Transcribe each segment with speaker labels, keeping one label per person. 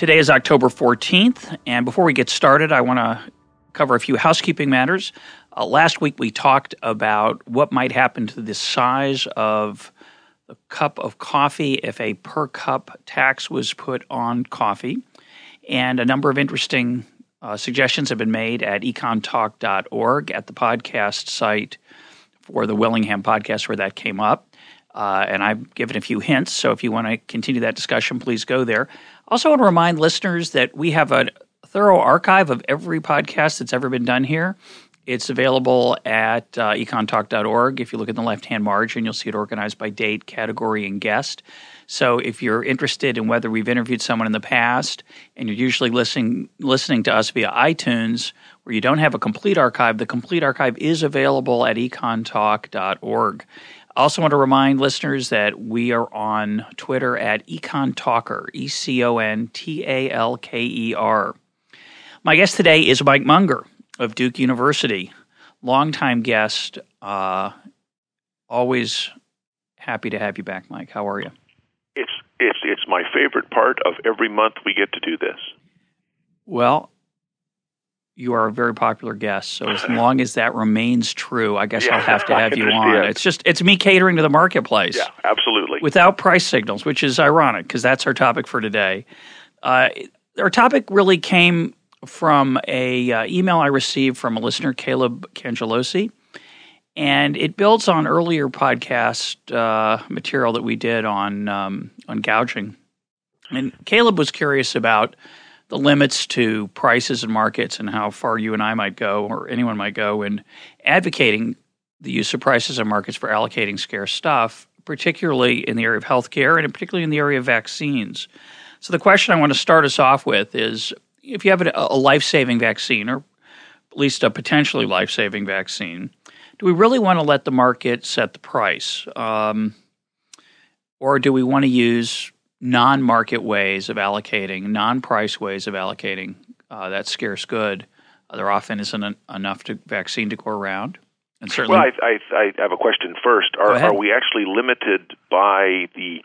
Speaker 1: Today is October 14th, and before we get started, I want to cover a few housekeeping matters. Uh, last week we talked about what might happen to the size of the cup of coffee if a per cup tax was put on coffee. And a number of interesting uh, suggestions have been made at econtalk.org at the podcast site for the Willingham podcast where that came up. Uh, and I've given a few hints. So if you want to continue that discussion, please go there. Also, want to remind listeners that we have a thorough archive of every podcast that's ever been done here. It's available at uh, econtalk.org. If you look in the left hand margin, you'll see it organized by date, category, and guest. So if you're interested in whether we've interviewed someone in the past and you're usually listening listening to us via iTunes, where you don't have a complete archive, the complete archive is available at econtalk.org. I also want to remind listeners that we are on Twitter at Econ Talker, E C O N T A L K E R. My guest today is Mike Munger of Duke University, longtime guest. Uh, always happy to have you back, Mike. How are you?
Speaker 2: It's it's it's my favorite part of every month we get to do this.
Speaker 1: Well, you are a very popular guest. So as long as that remains true, I guess
Speaker 2: Yeah,
Speaker 1: I'll have to have you on. It's just it's me catering to the marketplace
Speaker 2: Yeah, absolutely.
Speaker 1: without price signals, which is ironic because that's our topic for today. Uh, our topic really came from a uh, email I received from a listener, Caleb Cangelosi, and it builds on earlier podcast uh, material that we did on um, on gouging. And Caleb was curious about the limits to prices and markets and how far you and I might go, or anyone might go, in advocating the use of prices and markets for allocating scarce stuff, particularly in the area of healthcare and particularly in the area of vaccines. So, the question I want to start us off with is if you have a, a life saving vaccine, or at least a potentially life saving vaccine, do we really want to let the market set the price? Um, or do we want to use non market ways of allocating, non price ways of allocating uh, that scarce good? Uh, there often isn't en- enough to, vaccine to go around. And certainly,
Speaker 2: well, I, I, I have a question first. Are, are we actually limited by the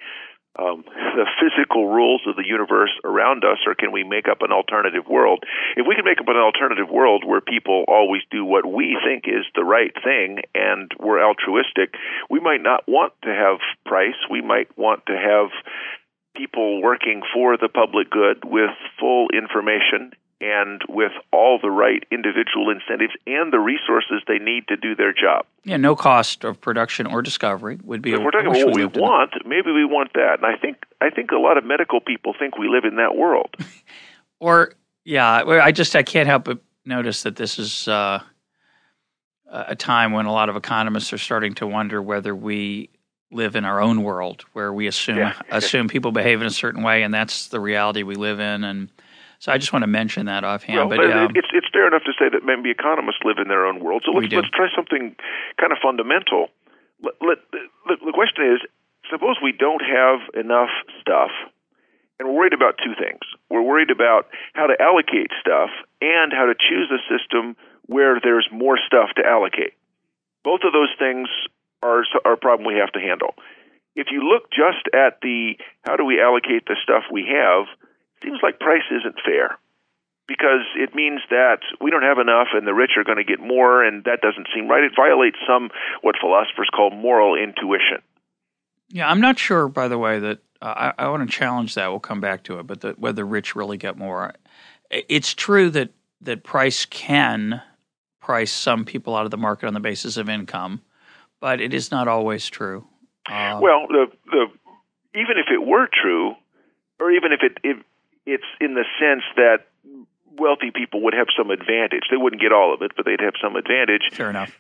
Speaker 2: um, the physical rules of the universe around us, or can we make up an alternative world? If we can make up an alternative world where people always do what we think is the right thing and we're altruistic, we might not want to have price. We might want to have people working for the public good with full information and with all the right individual incentives and the resources they need to do their job.
Speaker 1: yeah, no cost of production or discovery would be.
Speaker 2: If we're talking about what we
Speaker 1: in-
Speaker 2: want, maybe we want that. And I think I think a lot of medical people think we live in that world.
Speaker 1: Or yeah, I just I can't help but notice that this is uh, a time when a lot of economists are starting to wonder whether we live in our own world, where we assume
Speaker 2: Yeah.
Speaker 1: assume people behave in a certain way, and that's the reality we live in. And so I just want to mention that offhand.
Speaker 2: well,
Speaker 1: but um,
Speaker 2: it's it's fair enough to say that maybe economists live in their own world. So let's let's try something kind of fundamental. Let, let, the, the question is: Suppose we don't have enough stuff, and we're worried about two things. We're worried about how to allocate stuff and how to choose a system where there's more stuff to allocate. Both of those things are a problem we have to handle. If you look just at the how do we allocate the stuff we have, it seems like price isn't fair because it means that we don't have enough and the rich are going to get more and that doesn't seem right. It violates some what philosophers call moral intuition.
Speaker 1: yeah, I'm not sure. By the way, that uh, I, I want to challenge that. We'll come back to it, but the, whether rich really get more, it's true that that price can price some people out of the market on the basis of income, but it is not always true. Uh,
Speaker 2: Well, the the even if it were true, or even if it, it it's in the sense that wealthy people would have some advantage. They wouldn't get all of it, but they'd have some advantage.
Speaker 1: fair enough.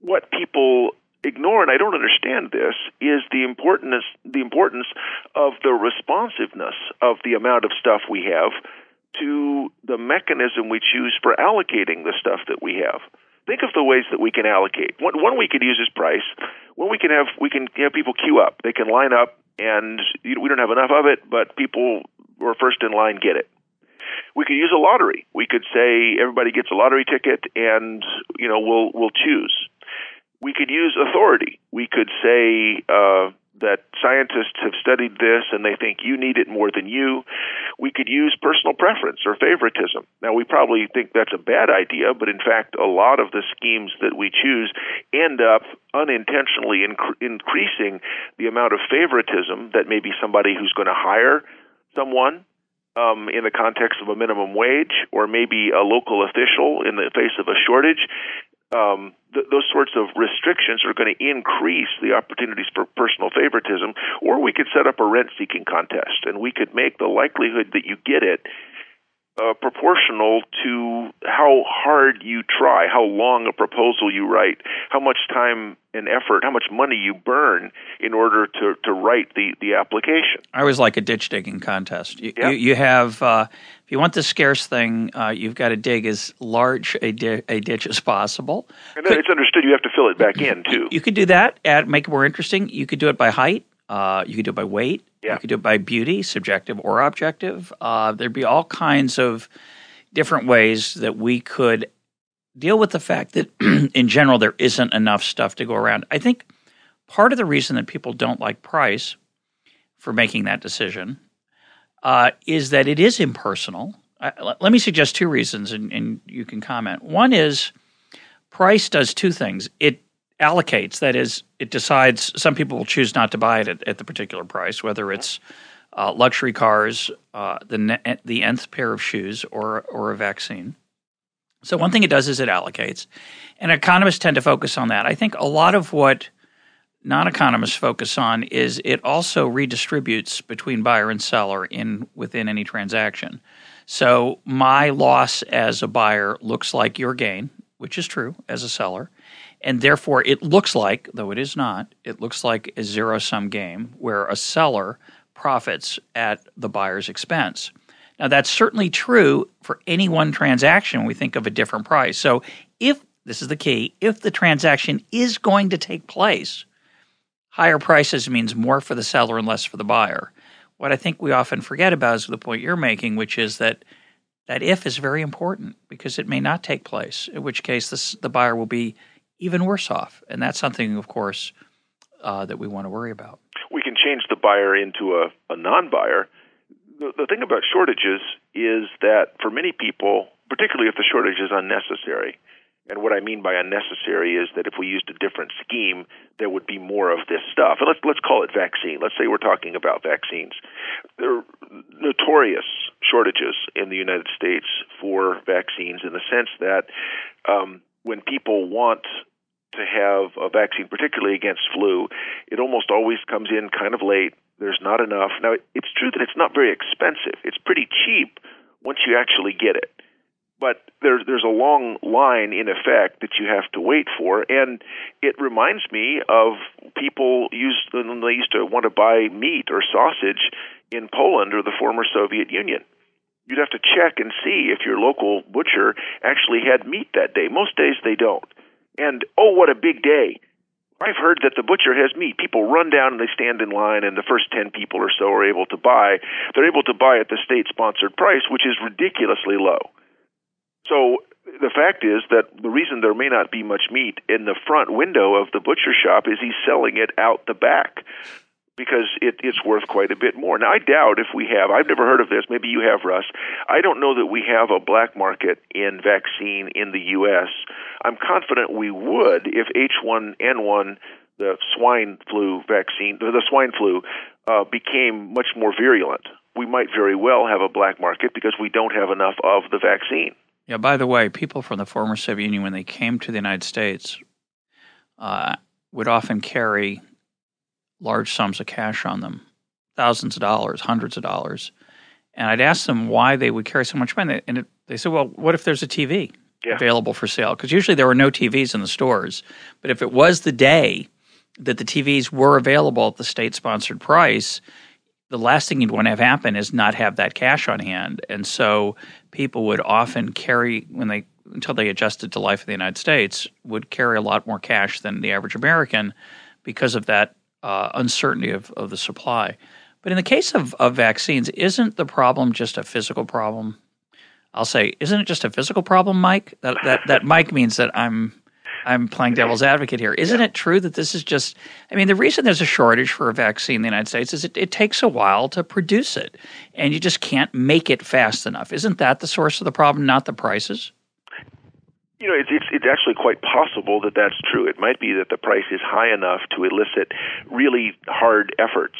Speaker 2: What people ignore, and I don't understand this, is the importance the importance of the responsiveness of the amount of stuff we have to the mechanism we choose for allocating the stuff that we have. Think of the ways that we can allocate. One, one we could use is price. One we can have we can have people queue up. They can line up, and we don't have enough of it, but people who are first in line get it. We could use a lottery. We could say everybody gets a lottery ticket, and you know we'll we'll choose. We could use authority. We could say uh, that scientists have studied this and they think you need it more than you. We could use personal preference or favoritism. Now, we probably think that's a bad idea, but in fact, a lot of the schemes that we choose end up unintentionally inc- increasing the amount of favoritism that maybe somebody who's going to hire someone um, in the context of a minimum wage, or maybe a local official in the face of a shortage, um, th- those sorts of restrictions are going to increase the opportunities for personal favoritism. Or we could set up a rent seeking contest and we could make the likelihood that you get it uh, proportional to how hard you try, how long a proposal you write, how much time and effort, how much money you burn in order to, to write the, the application.
Speaker 1: I was like a ditch digging contest. You, you, you, have, uh, if you want the scarce thing, uh, you've got to dig as large a, di- a ditch as possible.
Speaker 2: And could, it's understood you have to fill it back in, too.
Speaker 1: You could do that, add, make it more interesting. You could do it by height, uh, you could do it by weight.
Speaker 2: Yeah.
Speaker 1: You could do it by beauty, subjective or objective. Uh, there'd be all kinds of different ways that we could deal with the fact that, in general, there isn't enough stuff to go around. I think part of the reason that people don't like price for making that decision uh, is that it is impersonal. Uh, let me suggest two reasons, and, and you can comment. One is price does two things. It allocates. That is, it decides. Some people will choose not to buy it at, at the particular price, whether it's uh, luxury cars, uh, the ne- the nth pair of shoes, or or a vaccine. So one thing it does is it allocates, and economists tend to focus on that. I think a lot of what non-economists focus on is it also redistributes between buyer and seller in within any transaction. So my loss as a buyer looks like your gain, which is true as a seller, and therefore, it looks like, though it is not, it looks like a zero sum game where a seller profits at the buyer's expense. Now, that's certainly true for any one transaction we think of a different price. So, if this is the key, if the transaction is going to take place, higher prices means more for the seller and less for the buyer. What I think we often forget about is the point you're making, which is that that if is very important because it may not take place, in which case the buyer will be even worse off. And that's something, of course, uh, that we want to worry about.
Speaker 2: We can change the buyer into a, a non buyer. The, the thing about shortages is that for many people, particularly if the shortage is unnecessary, and what I mean by unnecessary is that if we used a different scheme, there would be more of this stuff. And let's let's call it vaccine. Let's say we're talking about vaccines. There are notorious shortages in the United States for vaccines in the sense that um, when people want to have a vaccine, particularly against flu, it almost always comes in kind of late. There's not enough. Now, it's true that it's not very expensive. It's pretty cheap once you actually get it. But there's there's a long line in effect that you have to wait for, and it reminds me of people used they used to want to buy meat or sausage in Poland or the former Soviet Union you'd have to check and see if your local butcher actually had meat that day. Most days they don't. And oh, what a big day! I've heard that the butcher has meat. People run down and they stand in line, and the first 10 people or so are able to buy. They're able to buy at the state sponsored price, which is ridiculously low. So the fact is that the reason there may not be much meat in the front window of the butcher shop is he's selling it out the back because it, it's worth quite a bit more. Now, I doubt if we have, I've never heard of this, maybe you have, Russ. I don't know that we have a black market in vaccine in the U.S. I'm confident we would if H1N1, the swine flu vaccine, the swine flu, uh, became much more virulent. We might very well have a black market because we don't have enough of the vaccine.
Speaker 1: Yeah, by the way, people from the former Soviet Union, when they came to the United States, uh, would often carry large sums of cash on them, thousands of dollars, hundreds of dollars. And I'd ask them why they would carry so much money. And it, they said, well, what if there's a TV
Speaker 2: yeah.
Speaker 1: available for sale? Because usually there were no TVs in the stores. But if it was the day that the TVs were available at the state sponsored price, the last thing you'd want to have happen is not have that cash on hand. And so people would often carry, when they until they adjusted to life in the United States, would carry a lot more cash than the average American because of that uh, uncertainty of, of the supply. But in the case of, of vaccines, isn't the problem just a physical problem? I'll say, isn't it just a physical problem, Mike? That that that Mike means that I'm I'm playing devil's advocate here. Isn't yeah. it true that this is just? I mean, the reason there's a shortage for a vaccine in the United States is it, it takes a while to produce it, and you just can't make it fast enough. Isn't that the source of the problem, not the prices?
Speaker 2: You know, it's, it's it's actually quite possible that that's true. It might be that the price is high enough to elicit really hard efforts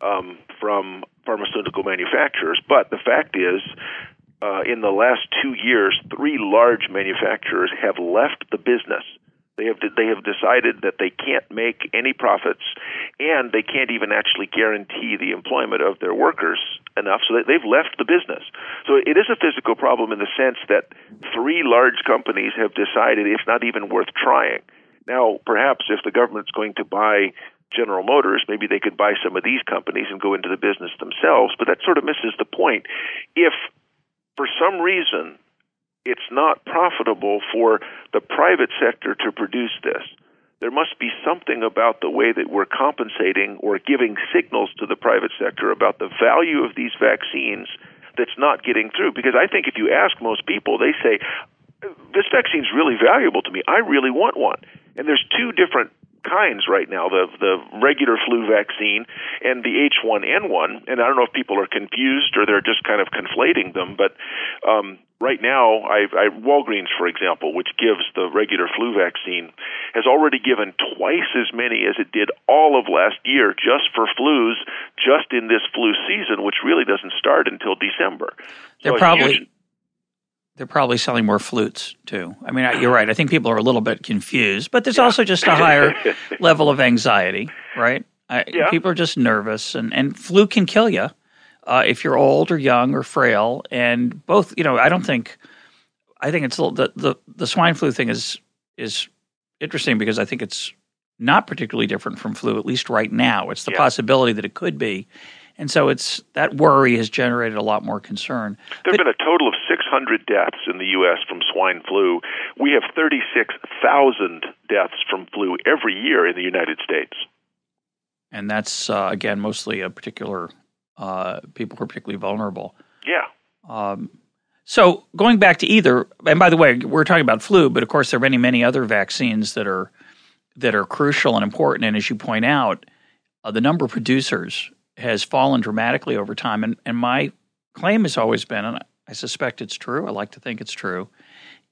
Speaker 2: um, from pharmaceutical manufacturers. But the fact is, uh, in the last two years, three large manufacturers have left the business. They have they have decided that they can't make any profits, and they can't even actually guarantee the employment of their workers enough, so that they've left the business. So it is a physical problem in the sense that three large companies have decided it's not even worth trying. Now, perhaps if the government's going to buy General Motors, maybe they could buy some of these companies and go into the business themselves, but that sort of misses the point. If for some reason it's not profitable for the private sector to produce this. There must be something about the way that we're compensating or giving signals to the private sector about the value of these vaccines that's not getting through. Because I think if you ask most people, they say, this vaccine's really valuable to me. I really want one. And there's two different kinds right now the the regular flu vaccine and the H1N1 and I don't know if people are confused or they're just kind of conflating them but um, right now I, I Walgreens for example which gives the regular flu vaccine has already given twice as many as it did all of last year just for flus just in this flu season which really doesn't start until December
Speaker 1: they're so probably huge, they're probably selling more flutes too. I mean, you're right. I think people are a little bit confused, but there's yeah. also just a higher level of anxiety, right? I, yeah. People are just nervous, and, and flu can kill you uh, if you're old or young or frail. And both, you know, I don't think, I think it's the the the swine flu thing is is interesting because I think it's not particularly different from flu, at least right now. It's the yeah. possibility that it could be. And so it's that worry has generated a lot more concern.
Speaker 2: There have been a total of 600 deaths in the U.S. from swine flu. We have 36,000 deaths from flu every year in the United States.
Speaker 1: And that's, uh, again, mostly a particular uh, people who are particularly vulnerable.
Speaker 2: Yeah. Um,
Speaker 1: so going back to either, and by the way, we're talking about flu, but of course there are many, many other vaccines that are that are crucial and important. And as you point out, uh, the number of producers has fallen dramatically over time. And, and my claim has always been, and I suspect it's true, I like to think it's true,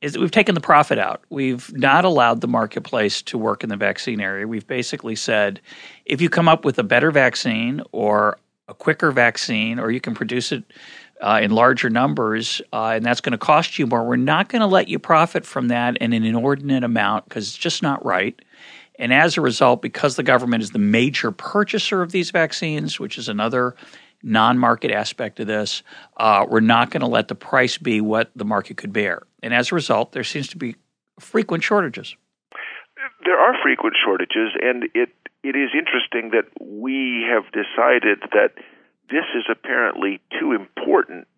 Speaker 1: is that we've taken the profit out. We've not allowed the marketplace to work in the vaccine area. We've basically said if you come up with a better vaccine or a quicker vaccine, or you can produce it uh, in larger numbers, uh, and that's going to cost you more, we're not going to let you profit from that in an inordinate amount because it's just not right. And as a result, because the government is the major purchaser of these vaccines, which is another non market aspect of this, uh, we're not going to let the price be what the market could bear. And as a result, there seems to be frequent shortages.
Speaker 2: There are frequent shortages, and it it is interesting that we have decided that this is apparently too important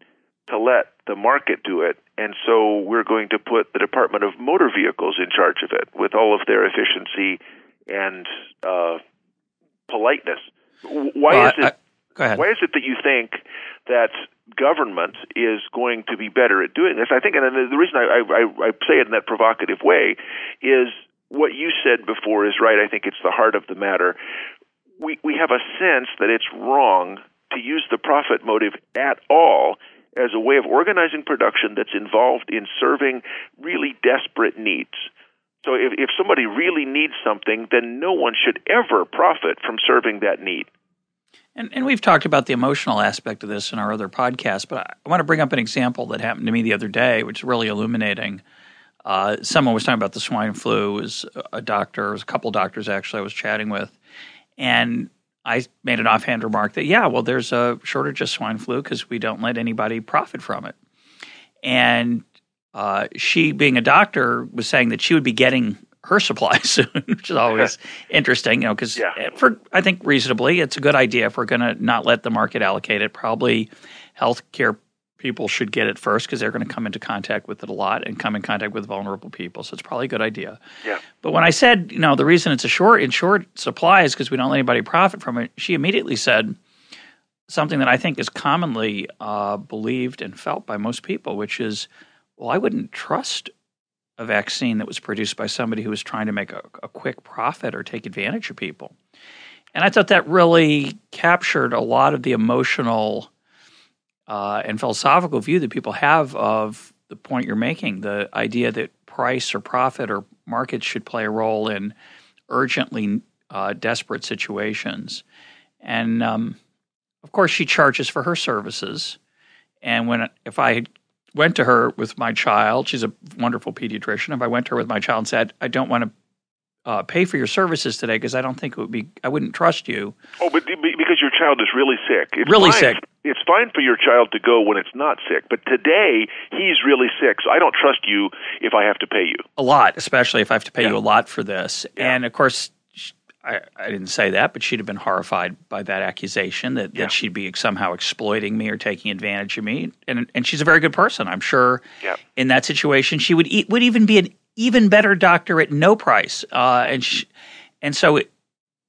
Speaker 2: to let the market do it. And so we're going to put the Department of Motor Vehicles in charge of it with all of their efficiency and uh, politeness. Why well, is it? I, why is it that you think that government is going to be better at doing this? I think, and the reason I, I, I say it in that provocative way is what you said before is right. I think it's the heart of the matter. We we have a sense that it's wrong to use the profit motive at all as a way of organizing production that's involved in serving really desperate needs. So if, if somebody really needs something, then no one should ever profit from serving that need.
Speaker 1: And, and we've talked about the emotional aspect of this in our other podcasts, but I want to bring up an example that happened to me the other day, which is really illuminating. Uh, someone was talking about the swine flu. It was a doctor, it was a couple doctors actually I was chatting with, and I made an offhand remark that, yeah, well, there's a shortage of swine flu because we don't let anybody profit from it. And uh, she, being a doctor, was saying that she would be getting her supply soon, which is always interesting, you know, because yeah. for I think reasonably, it's a good idea if we're going to not let the market allocate it. Probably healthcare people should get it first because they're going to come into contact with it a lot and come in contact with vulnerable people. So it's probably a good idea.
Speaker 2: Yeah.
Speaker 1: But when I said, you know, the reason it's a short in short supply is because we don't let anybody profit from it, she immediately said something that I think is commonly uh, believed and felt by most people, which is, well, I wouldn't trust a vaccine that was produced by somebody who was trying to make a, a quick profit or take advantage of people. And I thought that really captured a lot of the emotional uh, and philosophical view that people have of the point you're making the idea that price or profit or markets should play a role in urgently uh, desperate situations. And um, of course, she charges for her services. And when if I went to her with my child. She's a wonderful pediatrician. If I went to her with my child and said, "I don't want to uh, pay for your services today because I don't think it would be, I wouldn't trust you."
Speaker 2: Oh, but because your child is really sick. It's
Speaker 1: really
Speaker 2: fine.
Speaker 1: sick.
Speaker 2: It's fine for your child to go when it's not sick, but today he's really sick, so I don't trust you if I have to pay you.
Speaker 1: A lot, especially if I have to pay yeah. you a lot for this.
Speaker 2: Yeah.
Speaker 1: And of course, I, I, didn't say that, but she'd have been horrified by that accusation that,
Speaker 2: yeah.
Speaker 1: that she'd be somehow exploiting me or taking advantage of me. And and she's a very good person. I'm sure
Speaker 2: yeah.
Speaker 1: in that situation she would eat, would even be an even better doctor at no price. Uh, and she, and so it,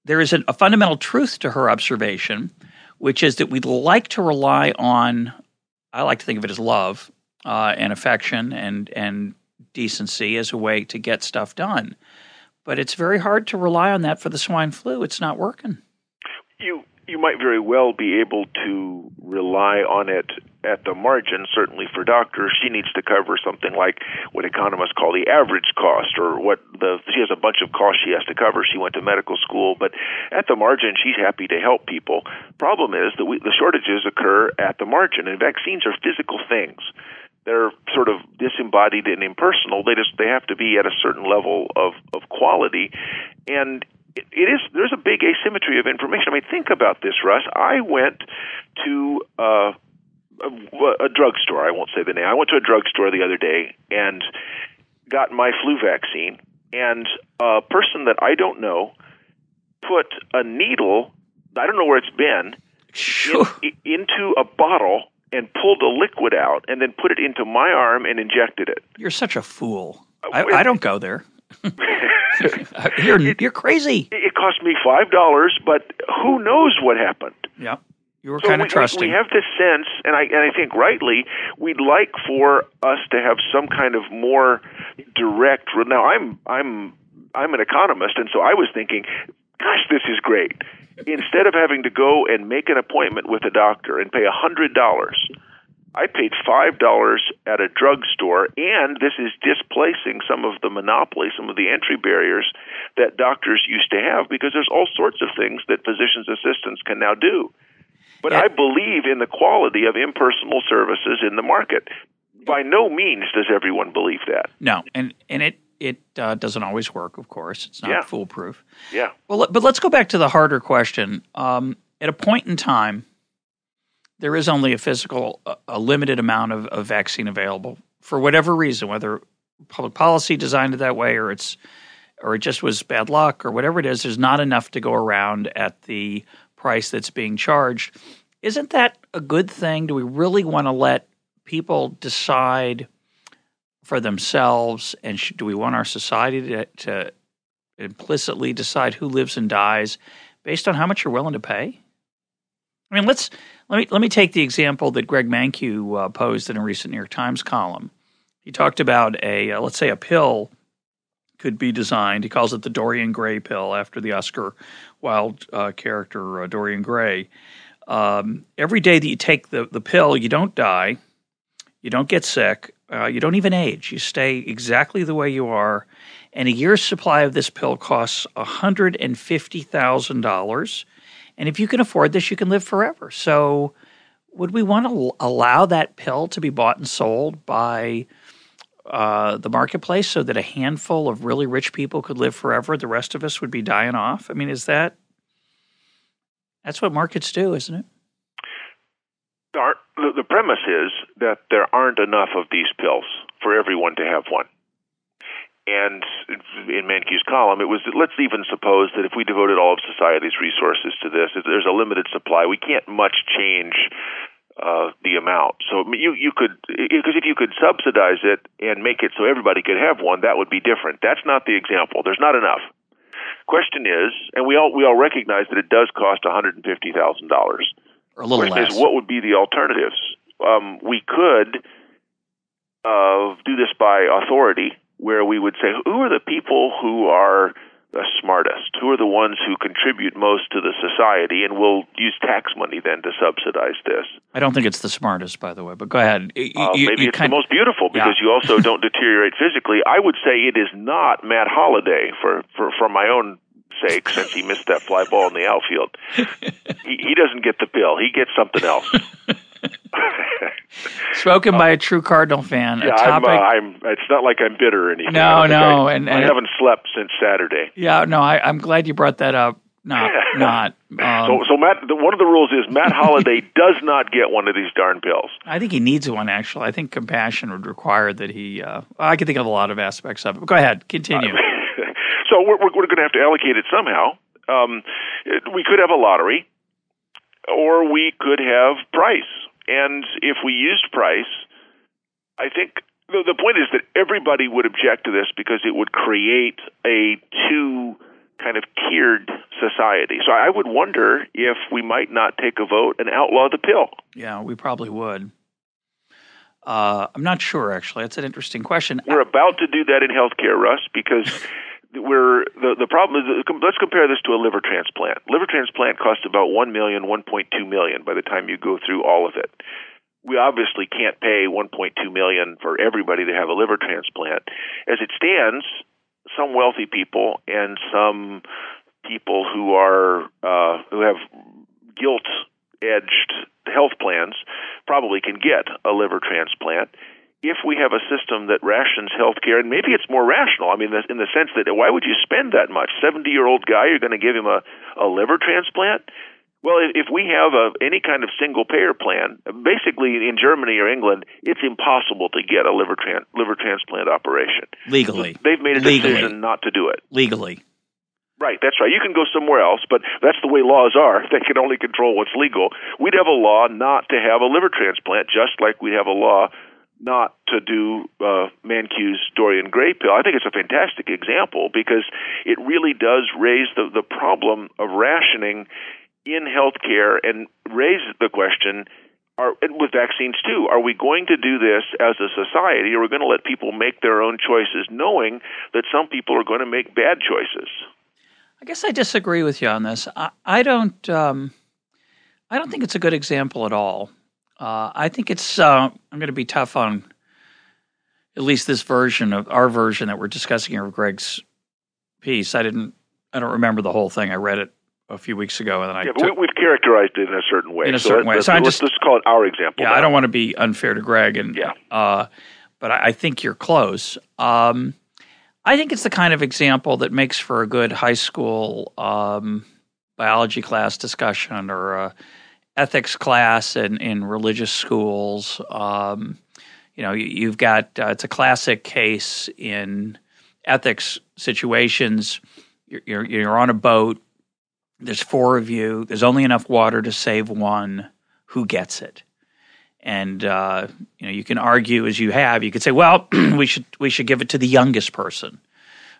Speaker 1: there is a, a fundamental truth to her observation, which is that we'd like to rely on. I like to think of it as love uh, and affection and and decency as a way to get stuff done but it's very hard to rely on that for the swine flu. It's not working.
Speaker 2: You you might very well be able to rely on it at the margin. Certainly for doctors, she needs to cover something like what economists call the average cost, or what the she has a bunch of costs she has to cover. She went to medical school, but at the margin, she's happy to help people. Problem is that we, the shortages occur at the margin, and vaccines are physical things they're sort of disembodied and impersonal. They just they have to be at a certain level of of quality, and it, it is there's a big asymmetry of information. I mean, think about this, Russ. I went to uh, a, a drugstore. I won't say the name. I went to a drugstore the other day and got my flu vaccine, and a person that I don't know put a needle. I don't know where it's been.
Speaker 1: Sure.
Speaker 2: In, into a bottle and pulled a liquid out and then put it into my arm and injected it.
Speaker 1: You're such a fool. I, I don't go there. you're you're crazy.
Speaker 2: It cost me five dollars, but who knows what happened?
Speaker 1: Yeah, you were
Speaker 2: so
Speaker 1: kind
Speaker 2: of
Speaker 1: trusting.
Speaker 2: We, we have this sense, and I and I think rightly, we'd like for us to have some kind of more direct. Now, I'm I'm I'm an economist, and so I was thinking, gosh, this is great instead of having to go and make an appointment with a doctor and pay a hundred dollars, I paid five dollars at a drugstore, and this is displacing some of the monopoly, some of the entry barriers that doctors used to have because there's all sorts of things that physicians' assistants can now do. But yeah. I believe in the quality of impersonal services in the market. By no means does everyone believe that.
Speaker 1: No, and and it it uh, doesn't always work, of course. It's not
Speaker 2: yeah.
Speaker 1: foolproof.
Speaker 2: Yeah.
Speaker 1: Well, but let's go back to the harder question. Um, at a point in time, there is only a physical, a limited amount of, of vaccine available for whatever reason, whether public policy designed it that way or it's or it just was bad luck or whatever it is. There's not enough to go around at the price that's being charged. Isn't that a good thing? Do we really want to let people decide? for themselves? And do we want our society to, to implicitly decide who lives and dies based on how much you're willing to pay? I mean, let's let me let me take the example that Greg Mankiw uh, posed in a recent New York Times column. He talked about a uh, let's say a pill could be designed. He calls it the Dorian Gray pill after the Oscar Wilde uh, character uh, Dorian Gray. Um, every day that you take the the pill, you don't die, you don't get sick, uh, you don't even age. You stay exactly the way you are. And a year's supply of this pill costs $150,000. And if you can afford this, you can live forever. So, would we want to allow that pill to be bought and sold by uh, the marketplace so that a handful of really rich people could live forever? The rest of us would be dying off? I mean, is that that's what markets do, isn't it?
Speaker 2: The, the premise is that there aren't enough of these pills for everyone to have one. And in Mankiw's column, it was let's even suppose that if we devoted all of society's resources to this, if there's a limited supply, we can't much change uh, the amount. So you you could because if you could subsidize it and make it so everybody could have one, that would be different. That's not the example. There's not enough. Question is, and we all we all recognize that it does cost one hundred and fifty thousand dollars.
Speaker 1: Or a little
Speaker 2: Question
Speaker 1: less.
Speaker 2: is, what would be the alternatives? Um, we could uh, do this by authority where we would say, who are the people who are the smartest? Who are the ones who contribute most to the society? And we'll use tax money then to subsidize this.
Speaker 1: I don't think it's the smartest, by the way, but go ahead. You,
Speaker 2: Uh,
Speaker 1: you-
Speaker 2: maybe
Speaker 1: you
Speaker 2: it's the most beautiful because
Speaker 1: Yeah.
Speaker 2: you also don't deteriorate physically. I would say it is not Matt Holliday for, for, for my own sake since he missed that fly ball in the outfield. he, he doesn't get the bill. He gets something else.
Speaker 1: spoken by a true Cardinal fan.
Speaker 2: Yeah,
Speaker 1: a topic.
Speaker 2: I'm, uh, I'm. It's not like I'm bitter or anything.
Speaker 1: No,
Speaker 2: I
Speaker 1: no,
Speaker 2: I,
Speaker 1: and-
Speaker 2: I haven't slept since Saturday.
Speaker 1: yeah, no, I, I'm glad you brought that up. Not, not. Um,
Speaker 2: So, so Matt, the, one of the rules is Matt Holliday does not get one of these darn pills.
Speaker 1: I think he needs one. Actually, I think compassion would require that he. Uh, I can think of a lot of aspects of it. But go ahead, continue.
Speaker 2: so we're, we're, we're going to have to allocate it somehow. Um, we could have a lottery, or we could have price. And if we used price, I think the, the point is that everybody would object to this because it would create a too kind of tiered society. So I would wonder if we might not take a vote and outlaw the pill.
Speaker 1: Yeah, we probably would. Uh, I'm not sure. Actually, that's an interesting question.
Speaker 2: We're about to do that in healthcare, Russ, because we're the the problem is let's compare this to a liver transplant. Liver transplant costs about one million, one point two million by the time you go through all of it. We obviously can't pay 1.2 million for everybody to have a liver transplant. As it stands, some wealthy people and some people who are uh, who have gilt edged health plans probably can get a liver transplant if we have a system that rations healthcare, and maybe it's more rational. I mean, in the sense that why would you spend that much? Seventy year old guy, you're going to give him a, a liver transplant? Well, if we have a, any kind of single payer plan, basically in Germany or England, it's impossible to get a liver tran- liver transplant operation
Speaker 1: legally.
Speaker 2: They've made a
Speaker 1: Legally.
Speaker 2: decision not to do it.
Speaker 1: Legally.
Speaker 2: Right, that's right. You can go somewhere else, but that's the way laws are. They can only control what's legal. We'd have a law not to have a liver transplant, just like we'd have a law not to do uh, Dorian Gray pill. I think it's a fantastic example because it really does raise the, the problem of rationing in healthcare and raise the question are, with vaccines too, are we going to do this as a society or are we going to let people make their own choices knowing that some people are going to make bad choices?
Speaker 1: I guess I disagree with you on this. I, I don't. Um, I don't think it's a good example at all. Uh, I think it's. Uh, I'm going to be tough on at least this version of our version that we're discussing here of Greg's piece. I didn't. I don't remember the whole thing. I read it a few weeks ago, and then I
Speaker 2: Yeah,
Speaker 1: took,
Speaker 2: we, we've characterized it in a certain way.
Speaker 1: In a
Speaker 2: so
Speaker 1: certain way.
Speaker 2: let's-
Speaker 1: So I just
Speaker 2: let's call it our example.
Speaker 1: Yeah,
Speaker 2: now.
Speaker 1: I don't want to be unfair to Greg, and
Speaker 2: Yeah.
Speaker 1: uh, but I, I think you're close. Um, I think it's the kind of example that makes for a good high school um, biology class discussion or a ethics class in, in religious schools. Um, you know, you, you've got uh, it's a classic case in ethics situations. You're, you're, you're on a boat. There's four of you. There's only enough water to save one. Who gets it? And uh, you know, you can argue as you have. You could say, well, we should we should give it to the youngest person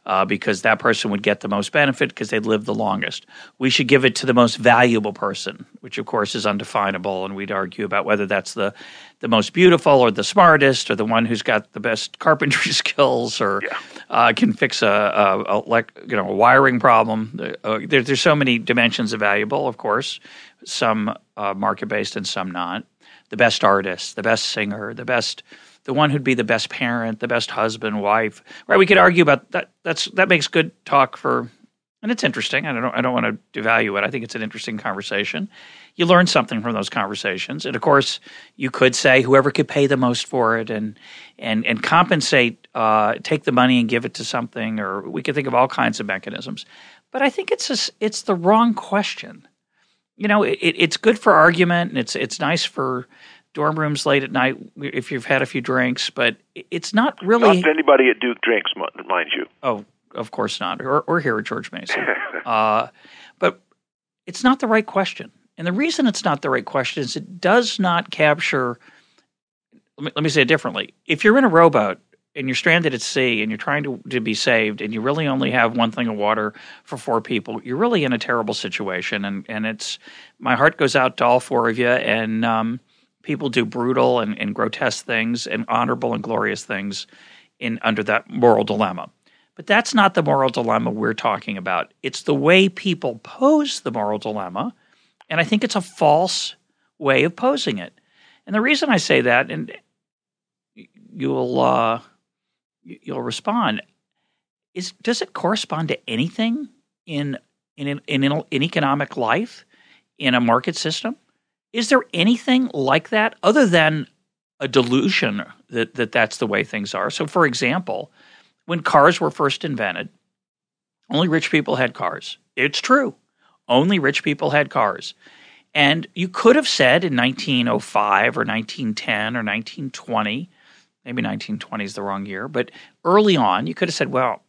Speaker 1: uh, because that person would get the most benefit because they'd live the longest. We should give it to the most valuable person, which of course is undefinable, and we'd argue about whether that's the the most beautiful or the smartest or the one who's got the best carpentry skills or
Speaker 2: Yeah.
Speaker 1: uh, can fix a, a, a like you know a wiring problem. Uh, there, there's so many dimensions of valuable, of course, some uh, market based and some not. The best artist, the best singer, the best the one who'd be the best parent, the best husband, wife. Right? We could argue about that. That's that makes good talk for, and it's interesting. I don't I don't want to devalue it. I think it's an interesting conversation. You learn something from those conversations, and of course, you could say whoever could pay the most for it and and and compensate, uh, take the money and give it to something, or we could think of all kinds of mechanisms. But I think it's a, it's the wrong question you know, it, it's good for argument, and it's it's nice for dorm rooms late at night if you've had a few drinks, but it's not really.
Speaker 2: Not anybody at Duke drinks, mind you.
Speaker 1: Oh, of course not, or, or here at George Mason. uh, but it's not the right question. And the reason it's not the right question is it does not capture. Let me, let me say it differently. If you're in a rowboat and you're stranded at sea and you're trying to, to be saved and you really only have one thing of water for four people, you're really in a terrible situation. And, and it's my heart goes out to all four of you. And um, people do brutal and, and grotesque things and honorable and glorious things in under that moral dilemma. But that's not the moral dilemma we're talking about. It's the way people pose the moral dilemma. And I think it's a false way of posing it. And the reason I say that, and you'll uh, you'll respond, is does it correspond to anything in in in, in economic life in a market system? Is there anything like that other than a delusion that, that that's the way things are? So, for example, when cars were first invented, only rich people had cars. It's true. Only rich people had cars. And you could have said in 1905 or 1910 or 1920, maybe 1920 is the wrong year, but early on, you could have said, well,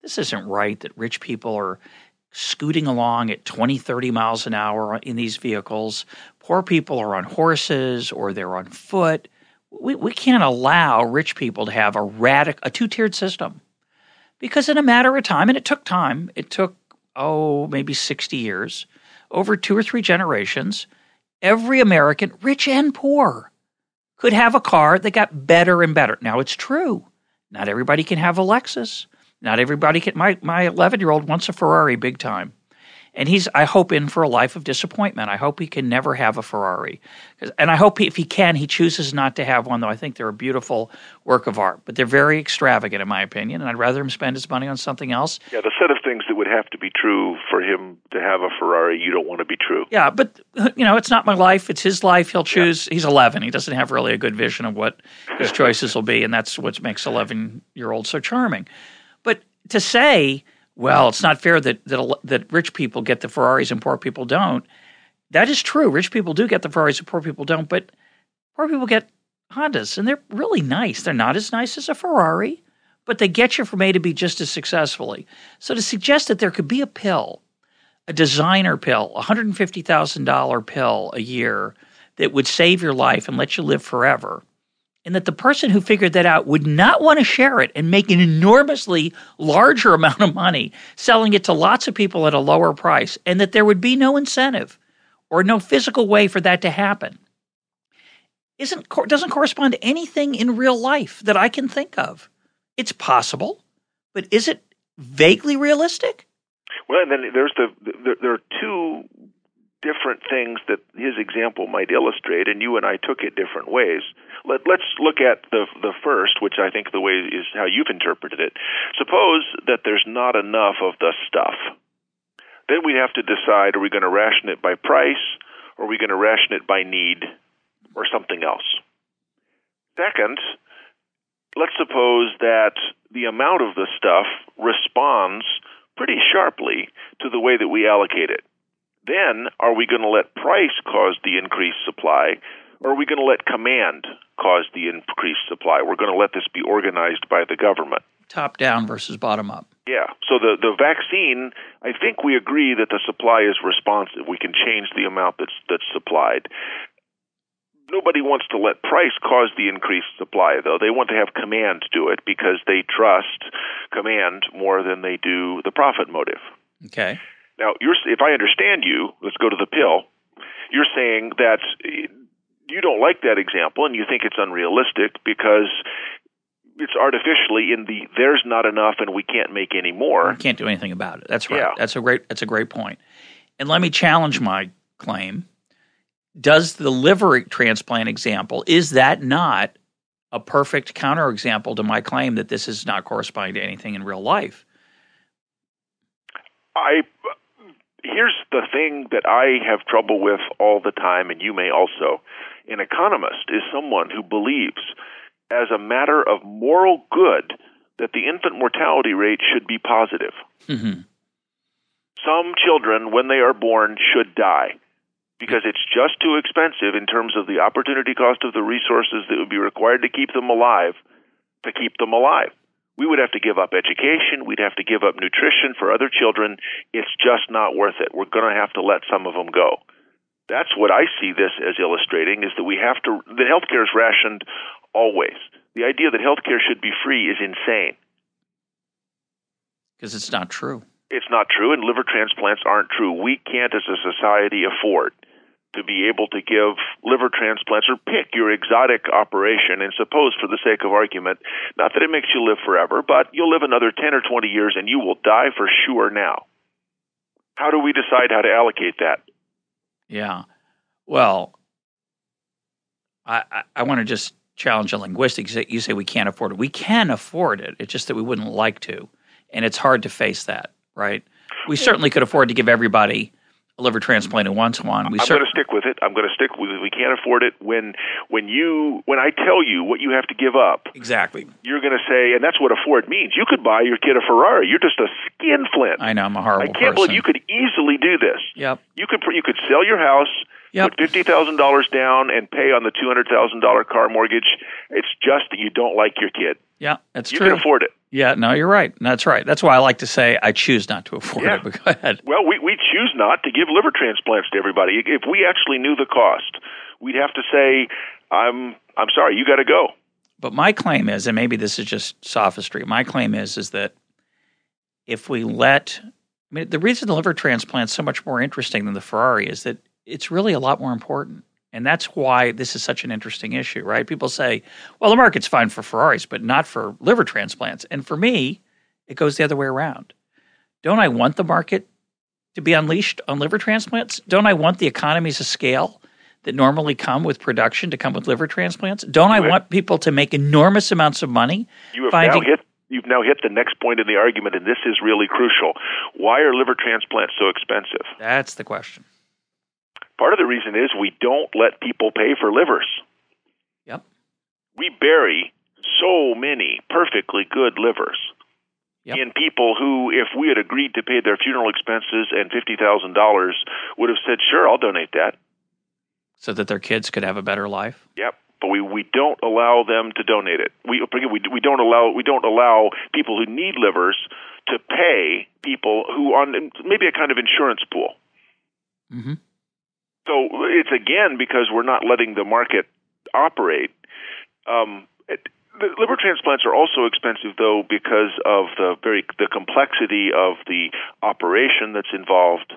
Speaker 1: this isn't right that rich people are scooting along at 20, 30 miles an hour in these vehicles. Poor people are on horses or they're on foot. We, we can't allow rich people to have a radic a two-tiered system. Because in a matter of time and it took time it took oh maybe 60 years over two or three generations every american rich and poor could have a car that got better and better. Now it's true. Not everybody can have a lexus. Not everybody can my my 11 year old wants a ferrari big time and he's I hope in for a life of disappointment. I hope he can never have a Ferrari, and I hope he, if he can, he chooses not to have one. Though I think they're a beautiful work of art, but they're very extravagant in my opinion, and I'd rather him spend his money on something else.
Speaker 2: Yeah, the set of things that would have to be true for him to have a Ferrari, you don't want to be true.
Speaker 1: Yeah, but you know, it's not my life; it's his life. He'll choose. Yeah. He's 11. He doesn't have really a good vision of what his choices will be, and that's what makes 11 year olds so charming. But to say well, it's not fair that that that rich people get the Ferraris and poor people don't. That is true. Rich people do get the Ferraris and poor people don't, but poor people get Hondas and they're really nice. They're not as nice as a Ferrari, but they get you from A to B just as successfully. So to suggest that there could be a pill, a designer pill, a $150,000 pill a year that would save your life and let you live forever and that the person who figured that out would not want to share it and make an enormously larger amount of money selling it to lots of people at a lower price, and that there would be no incentive or no physical way for that to happen. Isn't doesn't correspond to anything in real life that I can think of. It's possible, but is it vaguely realistic?
Speaker 2: Well, and then there's the, the there are two different things that his example might illustrate, and you and I took it different ways. Let, us look at the the first, which I think the way is how you've interpreted it. Suppose that there's not enough of the stuff. Then we have to decide: are we going to ration it by price, or are we going to ration it by need, or something else? Second, let's suppose that the amount of the stuff responds pretty sharply to the way that we allocate it then are we going to let price cause the increased supply or are we going to let command cause the increased supply? We're going to let this be organized by the government.
Speaker 1: Top down versus bottom up.
Speaker 2: Yeah. So the, the vaccine, I think we agree that the supply is responsive. We can change the amount that's that's supplied. Nobody wants to let price cause the increased supply, though. They want to have command do it because they trust command more than they do the profit motive.
Speaker 1: Okay.
Speaker 2: Now, you're, if I understand you, let's go to the pill. You're saying that you don't like that example and you think it's unrealistic because it's artificially in the there's not enough and we can't make any more.
Speaker 1: We can't do anything about it. That's right.
Speaker 2: Yeah.
Speaker 1: That's a great that's a great point. And let me challenge my claim. Does the liver transplant example is that not a perfect counterexample to my claim that this is not corresponding to anything in real life?
Speaker 2: I here's the thing that I have trouble with all the time, and you may also. An economist is someone who believes, as a matter of moral good, that the infant mortality rate should be positive. Mm-hmm. Some children, when they are born, should die because it's just too expensive in terms of the opportunity cost of the resources that would be required to keep them alive to keep them alive. We would have to give up education, we'd have to give up nutrition for other children. It's just not worth it. We're going to have to let some of them go. That's what I see this as illustrating is that we have to the healthcare is rationed always. The idea that healthcare should be free is insane.
Speaker 1: Because it's not true.
Speaker 2: It's not true, and liver transplants aren't true. We can't, as a society, afford to be able to give liver transplants or pick your exotic operation and suppose for the sake of argument not that it makes you live forever but you'll live another 10 or 20 years and you will die for sure now. How do we decide how to allocate that?
Speaker 1: Yeah. Well i i, I want to just challenge the linguistics. You say we can't afford it. We can afford it. It's just that we wouldn't like to. And it's hard to face that right? We certainly could afford to give everybody a liver transplant wants one.
Speaker 2: We I'm going to stick with it. I'm going to stick with it. We can't afford it. When when you when I tell you what you have to give up,
Speaker 1: exactly,
Speaker 2: you're going to say, and that's what afford means. You could buy your kid a Ferrari. You're just a skinflint.
Speaker 1: I know. I'm a horrible.
Speaker 2: I can't
Speaker 1: person.
Speaker 2: believe you could easily do this.
Speaker 1: Yep.
Speaker 2: You could you could sell your house.
Speaker 1: Yep.
Speaker 2: Put fifty thousand dollars down and pay on the two hundred thousand dollar car mortgage. It's just that you don't like your kid.
Speaker 1: Yeah, that's
Speaker 2: you
Speaker 1: true.
Speaker 2: You can afford it.
Speaker 1: Yeah, no, you're right. That's right. That's why I like to say I choose not to afford
Speaker 2: yeah.
Speaker 1: it. But go ahead.
Speaker 2: Well, we, we choose not to give liver transplants to everybody. If we actually knew the cost, we'd have to say, "I'm I'm sorry, you got to go."
Speaker 1: But my claim is, and maybe this is just sophistry. My claim is, is that if we let, I mean, the reason the liver transplant's so much more interesting than the Ferrari is that it's really a lot more important. And that's why this is such an interesting issue, right? People say, well, the market's fine for Ferraris, but not for liver transplants. And for me, it goes the other way around. Don't I want the market to be unleashed on liver transplants? Don't I want the economies of scale that normally come with production to come with liver transplants? Don't I want people to make enormous amounts of money?
Speaker 2: You have finding, now hit you've now hit the next point in the argument, and this is really crucial. Why are liver transplants so expensive?
Speaker 1: That's the question.
Speaker 2: Part of the reason is we don't let people pay for livers.
Speaker 1: Yep.
Speaker 2: We bury so many perfectly good livers
Speaker 1: yep.
Speaker 2: in people who, if we had agreed to pay their funeral expenses and fifty thousand dollars, would have said, "Sure, I'll donate that,"
Speaker 1: so that their kids could have a better life.
Speaker 2: Yep. But we, we don't allow them to donate it. We we we don't allow we don't allow people who need livers to pay people who on maybe a kind of insurance pool.
Speaker 1: Mm-hmm.
Speaker 2: So it's again because we're not letting the market operate. Um, it, the liver transplants are also expensive though because of the very the complexity of the operation that's involved.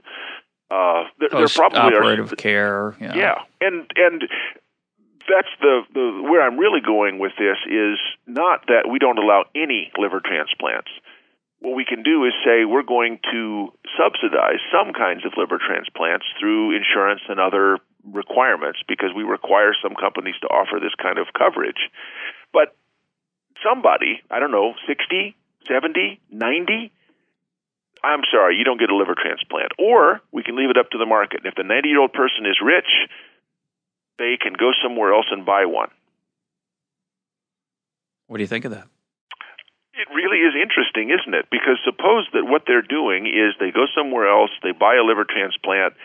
Speaker 2: Uh,
Speaker 1: there, there probably operative are, care.
Speaker 2: Yeah. yeah, and and that's the, the where I'm really going with this is not that we don't allow any liver transplants what we can do is say we're going to subsidize some kinds of liver transplants through insurance and other requirements because we require some companies to offer this kind of coverage. But somebody, I don't know, 60, 70, 90, I'm sorry, you don't get a liver transplant. Or we can leave it up to the market. If the 90 year old person is rich, they can go somewhere else and buy one.
Speaker 1: What do you think of that?
Speaker 2: It really is interesting, isn't it? Because suppose that what they're doing is they go somewhere else, they buy a liver transplant,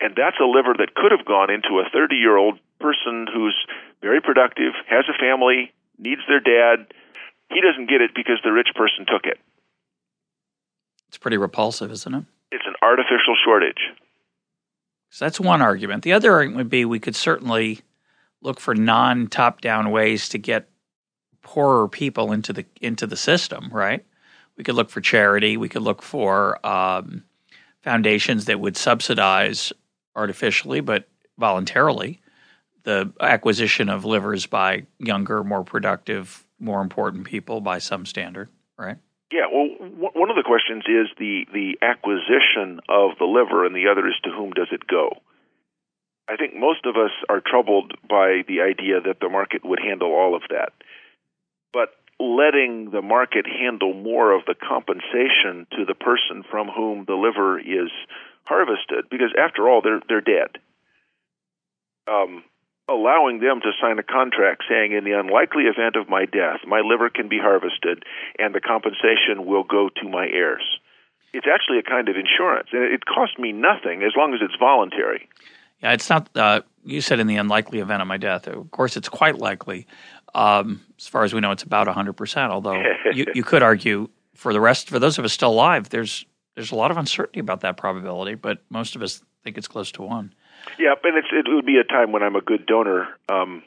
Speaker 2: and that's a liver that could have gone into a 30 year old person who's very productive, has a family, needs their dad. He doesn't get it because the rich person took it.
Speaker 1: It's pretty repulsive, isn't it?
Speaker 2: It's an artificial shortage.
Speaker 1: So that's one argument. The other argument would be we could certainly look for non top down ways to get poorer people into the into the system, right? We could look for charity. We could look for um, foundations that would subsidize artificially, but voluntarily, the acquisition of livers by younger, more productive, more important people by some standard, right?
Speaker 2: Yeah, well, one of the questions is the the acquisition of the liver, and the other is to whom does it go? I think most of us are troubled by the idea that the market would handle all of that but letting the market handle more of the compensation to the person from whom the liver is harvested, because after all, they're they're dead. Um, allowing them to sign a contract saying, in the unlikely event of my death, my liver can be harvested, and the compensation will go to my heirs. It's actually a kind of insurance, and it costs me nothing as long as it's voluntary.
Speaker 1: Yeah, it's not. Uh, you said in the unlikely event of my death. Of course, it's quite likely. Um, as far as we know, it's about 100%. Although you, you could argue for the rest, for those of us still alive, there's there's a lot of uncertainty about that probability, but most of us think it's close to one.
Speaker 2: Yeah, and it's, it would be a time when I'm a good donor. Um,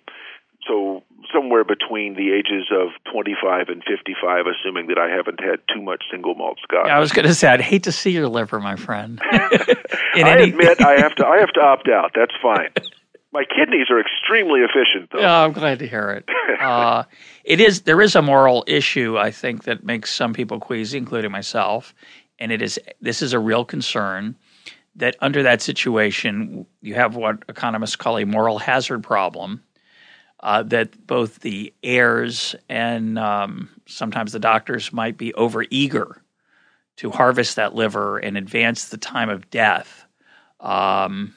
Speaker 2: so somewhere between the ages of 25 and 55, assuming that I haven't had too much single malt scotch.
Speaker 1: Yeah, I was going to say I'd hate to see your liver, my friend.
Speaker 2: I any... admit I have to. I have to opt out. That's fine. My kidneys are extremely efficient, though.
Speaker 1: Yeah, I'm glad to hear it. Uh, it is. There is a moral issue, I think, that makes some people queasy, including myself, and it is. This is a real concern. That under that situation, you have what economists call a moral hazard problem uh, that both the heirs and um, sometimes the doctors might be overeager to harvest that liver and advance the time of death. Um,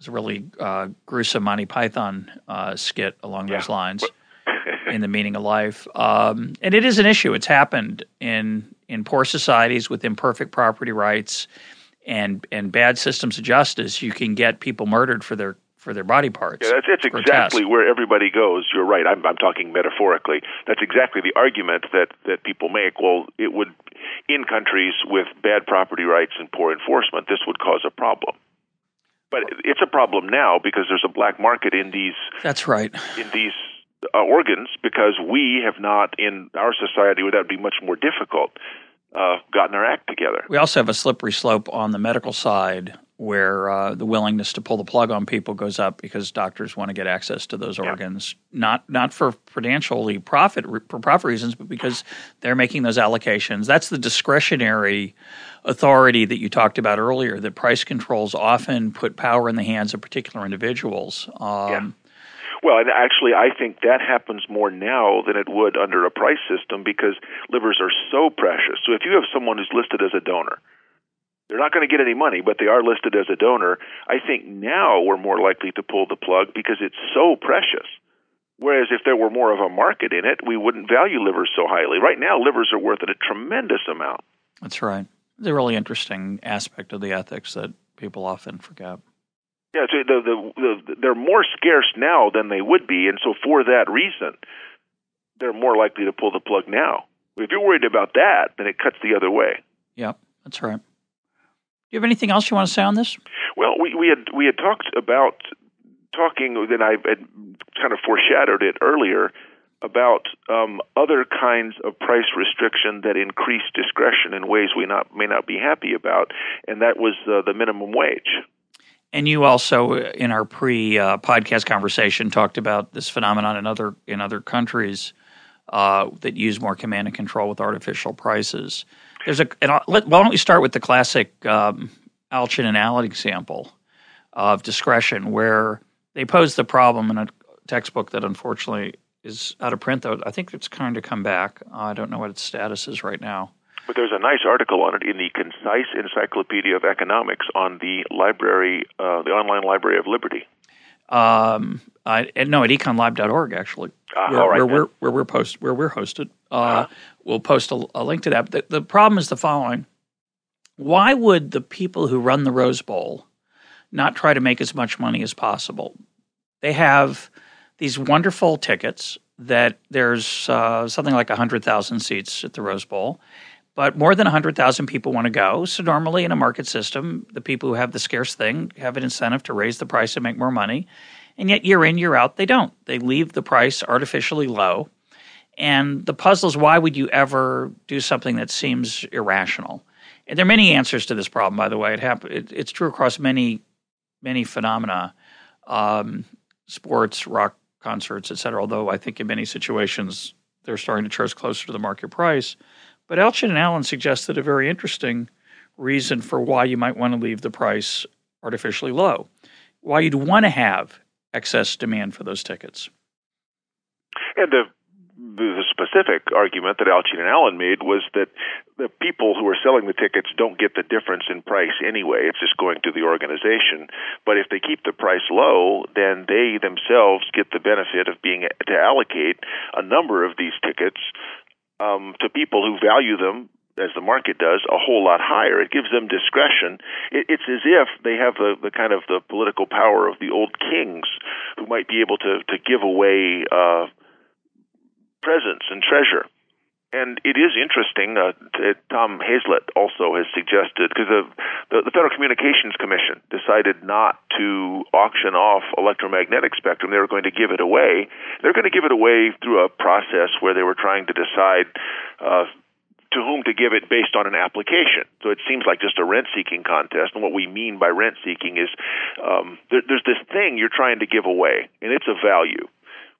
Speaker 1: it's a really uh, gruesome Monty Python uh, skit along yeah. those lines in the meaning of life, um, and it is an issue. It's happened in in poor societies with imperfect property rights and and bad systems of justice. You can get people murdered for their for their body parts.
Speaker 2: Yeah, that's, that's exactly where everybody goes. You're right. I'm, I'm talking metaphorically. That's exactly the argument that, that people make. Well, it would, in countries with bad property rights and poor enforcement, this would cause a problem. But it's a problem now because there's a black market in these.
Speaker 1: That's right.
Speaker 2: In these uh, organs because we have not in our society would that would be much more difficult uh, gotten our act together.
Speaker 1: We also have a slippery slope on the medical side where uh, the willingness to pull the plug on people goes up because doctors want to get access to those yeah. organs, not not for financially profit for profit reasons, but because they're making those allocations. That's the discretionary authority that you talked about earlier. That price controls often put power in the hands of particular individuals. Um,
Speaker 2: yeah. Well, and actually, I think that happens more now than it would under a price system because livers are so precious. So if you have someone who's listed as a donor, they're not going to get any money, but they are listed as a donor. I think now we're more likely to pull the plug because it's so precious. Whereas if there were more of a market in it, we wouldn't value livers so highly. Right now, livers are worth a tremendous amount.
Speaker 1: That's right. It's a really interesting aspect of the ethics that people often forget.
Speaker 2: Yeah, so the, the, the, they're more scarce now than they would be, and so for that reason, they're more likely to pull the plug now. If you're worried about that, then it cuts the other way.
Speaker 1: Yep, that's right you have anything else you want to say on this?
Speaker 2: Well, we, we had we had talked about talking, then I had kind of foreshadowed it earlier about um, other kinds of price restriction that increase discretion in ways we not may not be happy about, and that was uh, the minimum wage.
Speaker 1: And you also, in our pre-podcast uh, conversation, talked about this phenomenon in other in other countries uh, that use more command and control with artificial prices. There's a. Let, why don't we start with the classic um, Alchian and Allen example of discretion, where they pose the problem in a textbook that unfortunately is out of print. Though I think it's kind of come back. Uh, I don't know what its status is right now.
Speaker 2: But there's a nice article on it in the Concise Encyclopedia of Economics on the library, uh, the online Library of Liberty.
Speaker 1: Um, I, no, at econlib.org actually,
Speaker 2: uh,
Speaker 1: where,
Speaker 2: where,
Speaker 1: we're where we're post where we're hosted. Uh, uh-huh. We'll post a, a, link to that. The, the problem is the following: Why would the people who run the Rose Bowl not try to make as much money as possible? They have these wonderful tickets that there's uh, something like hundred thousand seats at the Rose Bowl. But more than 100,000 people want to go. So, normally in a market system, the people who have the scarce thing have an incentive to raise the price and make more money. And yet, year in, year out, they don't. They leave the price artificially low. And the puzzle is why would you ever do something that seems irrational? And there are many answers to this problem, by the way. It happen, it, it's true across many, many phenomena um, sports, rock concerts, et cetera. Although I think in many situations they're starting to charge closer to the market price. But Alchian and Allen suggested a very interesting reason for why you might want to leave the price artificially low, why you'd want to have excess demand for those tickets.
Speaker 2: And the the specific argument that Alchian and Allen made was that the people who are selling the tickets don't get the difference in price anyway. It's just going to the organization. But if they keep the price low, then they themselves get the benefit of being to allocate a number of these tickets um, to people who value them as the market does, a whole lot higher. It gives them discretion. It, it's as if they have the, the kind of the political power of the old kings who might be able to, to give away uh, presents and treasure. And it is interesting. Uh, Tom Hazlett also has suggested because the, the, the Federal Communications Commission decided not to auction off electromagnetic spectrum. They were going to give it away. They're going to give it away through a process where they were trying to decide uh, to whom to give it based on an application. So it seems like just a rent seeking contest. And what we mean by rent seeking is um, there, there's this thing you're trying to give away, and it's a value.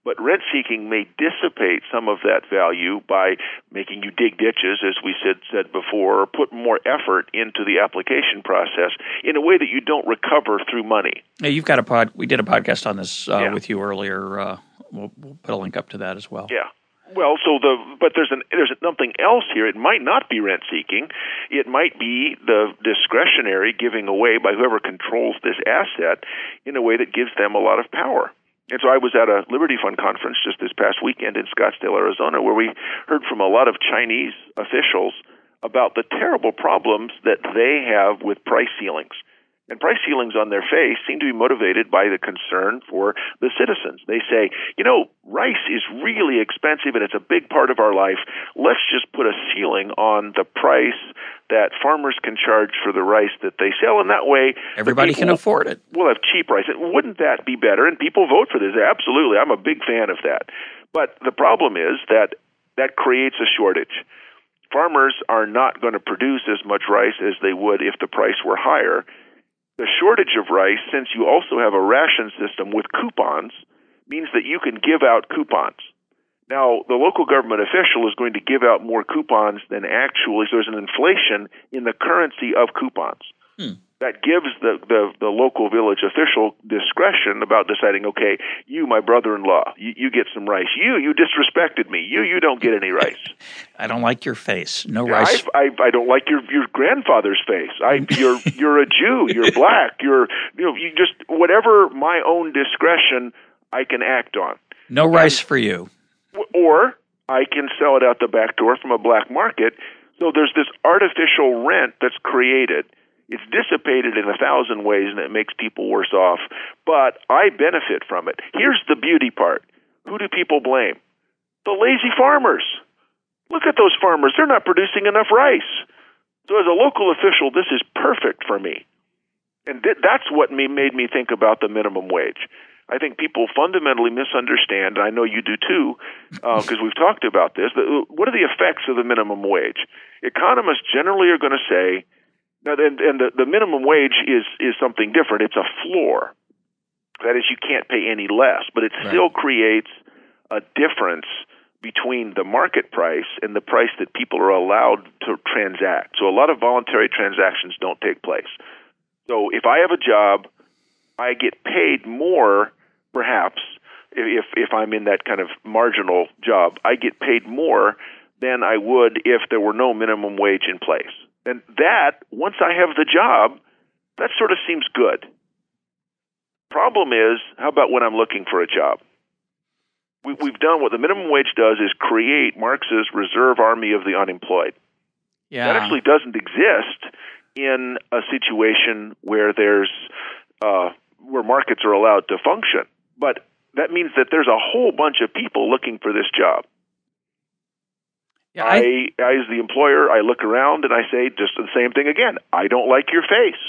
Speaker 2: But rent seeking may dissipate some of that value by making you dig ditches, as we said said before, or put more effort into the application process in a way that you don't recover through money.
Speaker 1: Yeah, you've got a pod. We did a podcast on this uh, yeah. with you earlier. Uh, we'll, we'll put a link up to that as well.
Speaker 2: Yeah. Well, so the but there's an there's something else here. It might not be rent seeking. It might be the discretionary giving away by whoever controls this asset in a way that gives them a lot of power. And so I was at a Liberty Fund conference just this past weekend in Scottsdale, Arizona, where we heard from a lot of Chinese officials about the terrible problems that they have with price ceilings. And price ceilings on their face seem to be motivated by the concern for the citizens. They say, you know, rice is really expensive and it's a big part of our life. Let's just put a ceiling on the price that farmers can charge for the rice that they sell, and that way
Speaker 1: everybody can afford it.
Speaker 2: We'll have cheap rice. Wouldn't that be better? And people vote for this. Absolutely. I'm a big fan of that. But the problem is that that creates a shortage farmers are not going to produce as much rice as they would if the price were higher. The shortage of rice, since you also have a ration system with coupons, means that you can give out coupons. Now, the local government official is going to give out more coupons than actually, so there's an inflation in the currency of coupons. Hmm that gives the, the, the local village official discretion about deciding, okay, you, my brother-in-law, you, you get some rice. You, you disrespected me. You, you don't get any rice.
Speaker 1: I don't like your face. No rice.
Speaker 2: I, I, I don't like your your grandfather's face. I, you're you're a Jew. You're black. You're you know you just whatever my own discretion I can act on.
Speaker 1: No rice for you.
Speaker 2: Or I can sell it out the back door from a black market. So there's this artificial rent that's created it's dissipated in a thousand ways and it makes people worse off, but I benefit from it. Here's the beauty part. Who do people blame? The lazy farmers. Look at those farmers. They're not producing enough rice. So, as a local official, this is perfect for me. And th- that's what me, made me think about the minimum wage. I think people fundamentally misunderstand, and I know you do too, because uh, we've talked about this. What are the effects of the minimum wage? Economists generally are going to say and, and the, the minimum wage is is something different. It's a floor. That is, you can't pay any less, but it right. still creates a difference between the market price and the price that people are allowed to transact. So a lot of voluntary transactions don't take place. So if I have a job, I get paid more, perhaps, if if I'm in that kind of marginal job, I get paid more than I would if there were no minimum wage in place. And that, once I have the job, that sort of seems good. Problem is, how about when I'm looking for a job? We, we've done what the minimum wage does is create Marx's reserve army of the unemployed.
Speaker 1: Yeah.
Speaker 2: That actually doesn't exist in a situation where there's uh, where markets are allowed to function. But that means that there's a whole bunch of people looking for this job. Yeah, I, I, as the employer, I look around and I say just the same thing again. I don't like your face.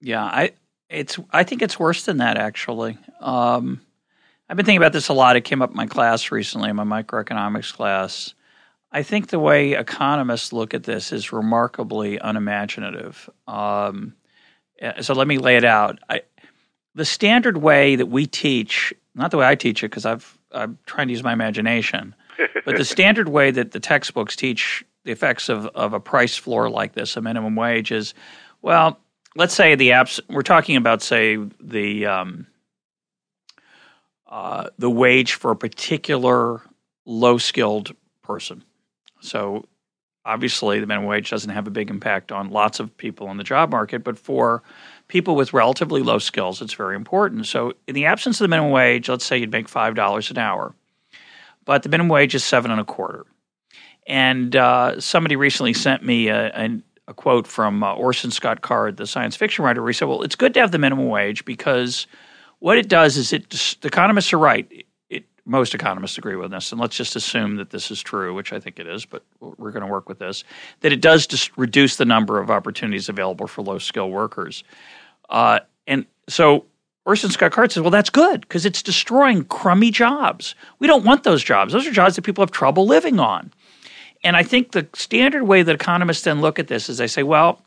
Speaker 1: Yeah, I it's I think it's worse than that actually. Um, I've been thinking about this a lot. It came up in my class recently, in my microeconomics class. I think the way economists look at this is remarkably unimaginative. Um, so let me lay it out. I, the standard way that we teach, not the way I teach it, because I've I'm trying to use my imagination but the standard way that the textbooks teach the effects of, of a price floor like this, a minimum wage, is well, let's say the apps we're talking about, say the um, uh, the wage for a particular low skilled person. So obviously, the minimum wage doesn't have a big impact on lots of people in the job market, but for people with relatively low skills, it's very important. So, in the absence of the minimum wage, let's say you'd make five dollars an hour but the minimum wage is seven and a quarter. And uh, somebody recently sent me a, a, a quote from uh, Orson Scott Card, the science fiction writer, where he said, "Well, it's good to have the minimum wage because what it does is it the economists are right. It, most economists agree with this, and let's just assume that this is true, which I think it is, but we're going to work with this. That it does just reduce the number of opportunities available for low skill workers, uh, and so." Orson Scott Card says, well, that's good because it's destroying crummy jobs. We don't want those jobs. Those are jobs that people have trouble living on. And I think the standard way that economists then look at this is they say, well,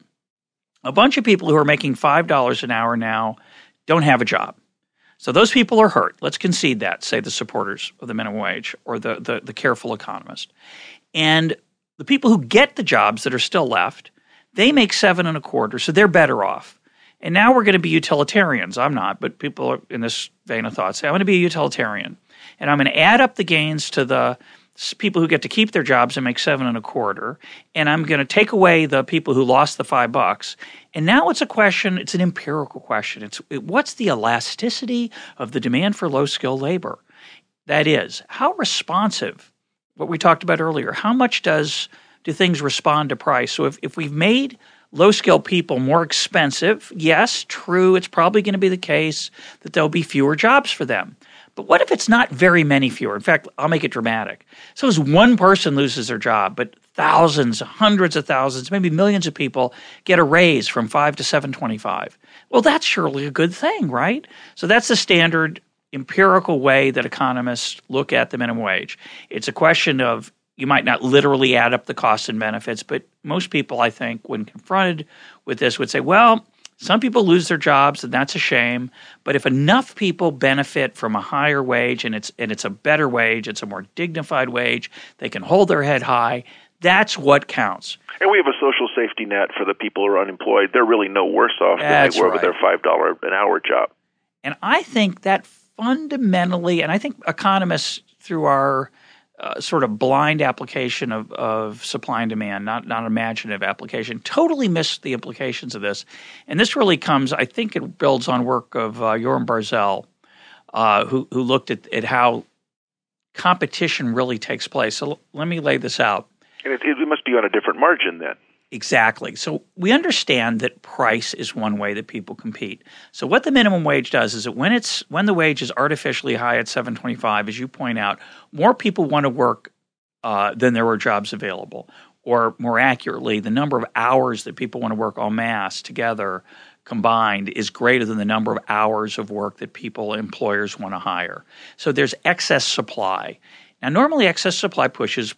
Speaker 1: a bunch of people who are making $5 an hour now don't have a job. So those people are hurt. Let's concede that, say the supporters of the minimum wage or the, the, the careful economist. And the people who get the jobs that are still left, they make seven and a quarter, so they're better off. And now we're going to be utilitarians. I'm not, but people in this vein of thought say, I'm going to be a utilitarian. And I'm going to add up the gains to the people who get to keep their jobs and make seven and a quarter, and I'm going to take away the people who lost the five bucks. And now it's a question. It's an empirical question. It's it, what's the elasticity of the demand for low skilled labor? That is, how responsive. What we talked about earlier. How much does do things respond to price? So if if we've made low skilled people more expensive, yes, true. It's probably going to be the case that there'll be fewer jobs for them. But what if it's not very many fewer? In fact, I'll make it dramatic. So as one person loses their job, but thousands, hundreds of thousands, maybe millions of people get a raise from 5 to 725. Well, that's surely a good thing, right? So that's the standard empirical way that economists look at the minimum wage. It's a question of you might not literally add up the costs and benefits, but most people, I think, when confronted with this, would say, well, some people lose their jobs, and that's a shame. But if enough people benefit from a higher wage, and it's and it's a better wage, it's a more dignified wage, they can hold their head high. That's what counts.
Speaker 2: And we have a social safety net for the people who are unemployed. They're really no worse off
Speaker 1: that's
Speaker 2: than they were
Speaker 1: right.
Speaker 2: with their five dollar an hour job.
Speaker 1: And I think that fundamentally, and I think economists through our uh, sort of blind application of, of supply and demand, not not imaginative application, totally missed the implications of this. And this really comes, I think, it builds on work of uh, Barzel, uh, who who looked at, at how competition really takes place. So l- let me lay this out.
Speaker 2: And it, it must be on a different margin then.
Speaker 1: Exactly. So we understand that price is one way that people compete. So what the minimum wage does is that when it's when the wage is artificially high at 725, as you point out, more people want to work uh, than there were jobs available. Or more accurately, the number of hours that people want to work en masse together combined is greater than the number of hours of work that people employers want to hire. So there's excess supply. Now normally excess supply pushes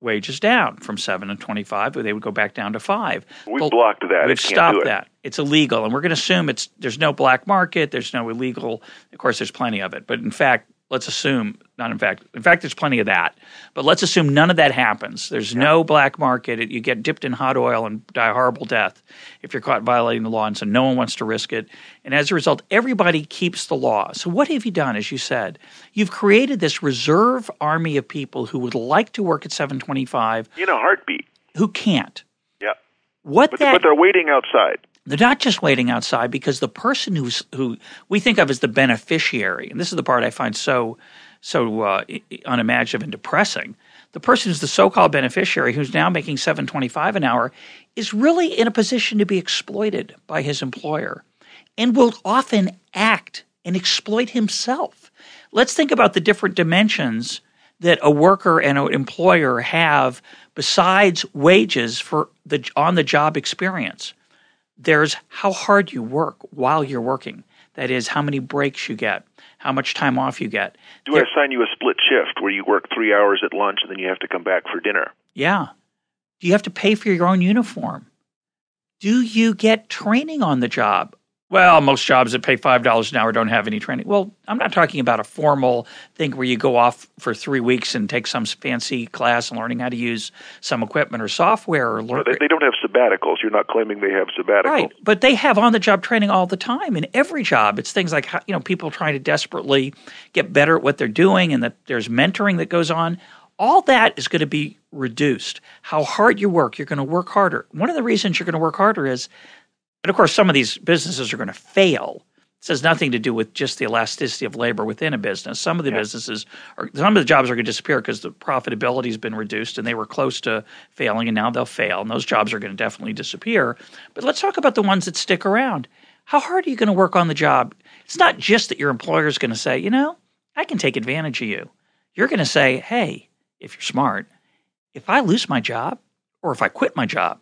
Speaker 1: wages down from seven to twenty-five. They would go back down to five.
Speaker 2: We've
Speaker 1: Well,
Speaker 2: blocked that.
Speaker 1: We've
Speaker 2: It can't
Speaker 1: stopped
Speaker 2: do it.
Speaker 1: that. It's illegal, and we're going to assume it's there's no black market. There's no illegal. Of course, there's plenty of it, but in fact, let's assume not in fact. In fact, there's plenty of that. But let's assume none of that happens. There's no black market. It, you get dipped in hot oil and die a horrible death if you're caught violating the law, and so no one wants to risk it. And as a result, everybody keeps the law. So what have you done? As you said, you've created this reserve army of people who would like to work at 725
Speaker 2: In a heartbeat.
Speaker 1: who can't.
Speaker 2: Yeah.
Speaker 1: What
Speaker 2: But,
Speaker 1: that
Speaker 2: but they're waiting outside.
Speaker 1: they're not just waiting outside because the person who's who we think of as the beneficiary, and this is the part I find so so uh, unimaginative and depressing. The person who's the so-called beneficiary, who's now making seven twenty-five an hour, is really in a position to be exploited by his employer, and will often act and exploit himself. Let's think about the different dimensions that a worker and an employer have besides wages for the on the job experience there's how hard you work while you're working. That is, how many breaks you get, how much time off you get.
Speaker 2: Do
Speaker 1: There-
Speaker 2: I assign you a split shift where you work three hours at lunch and then you have to come back for dinner?
Speaker 1: Yeah. Do you have to pay for your own uniform? Do you get training on the job? Well, most jobs that pay $5 an hour don't have any training. Well, I'm not talking about a formal thing where you go off for three weeks and take some fancy class and learning how to use some equipment or software or learn.
Speaker 2: They, they don't have sabbaticals. You're not claiming they have sabbaticals.
Speaker 1: Right, but they have on-the-job training all the time in every job. It's things like you know people trying to desperately get better at what they're doing, and that there's mentoring that goes on. All that is going to be reduced. How hard you work, you're going to work harder. One of the reasons you're going to work harder is, and of course, some of these businesses are going to fail This has nothing to do with just the elasticity of labor within a business. Some of the yeah. businesses, are, some of the jobs are going to disappear because the profitability has been reduced and they were close to failing and now they'll fail. And those jobs are going to definitely disappear. But let's talk about the ones that stick around. How hard are you going to work on the job? It's not just that your employer is going to say, you know, I can take advantage of you. You're going to say, hey, if you're smart, if I lose my job or if I quit my job,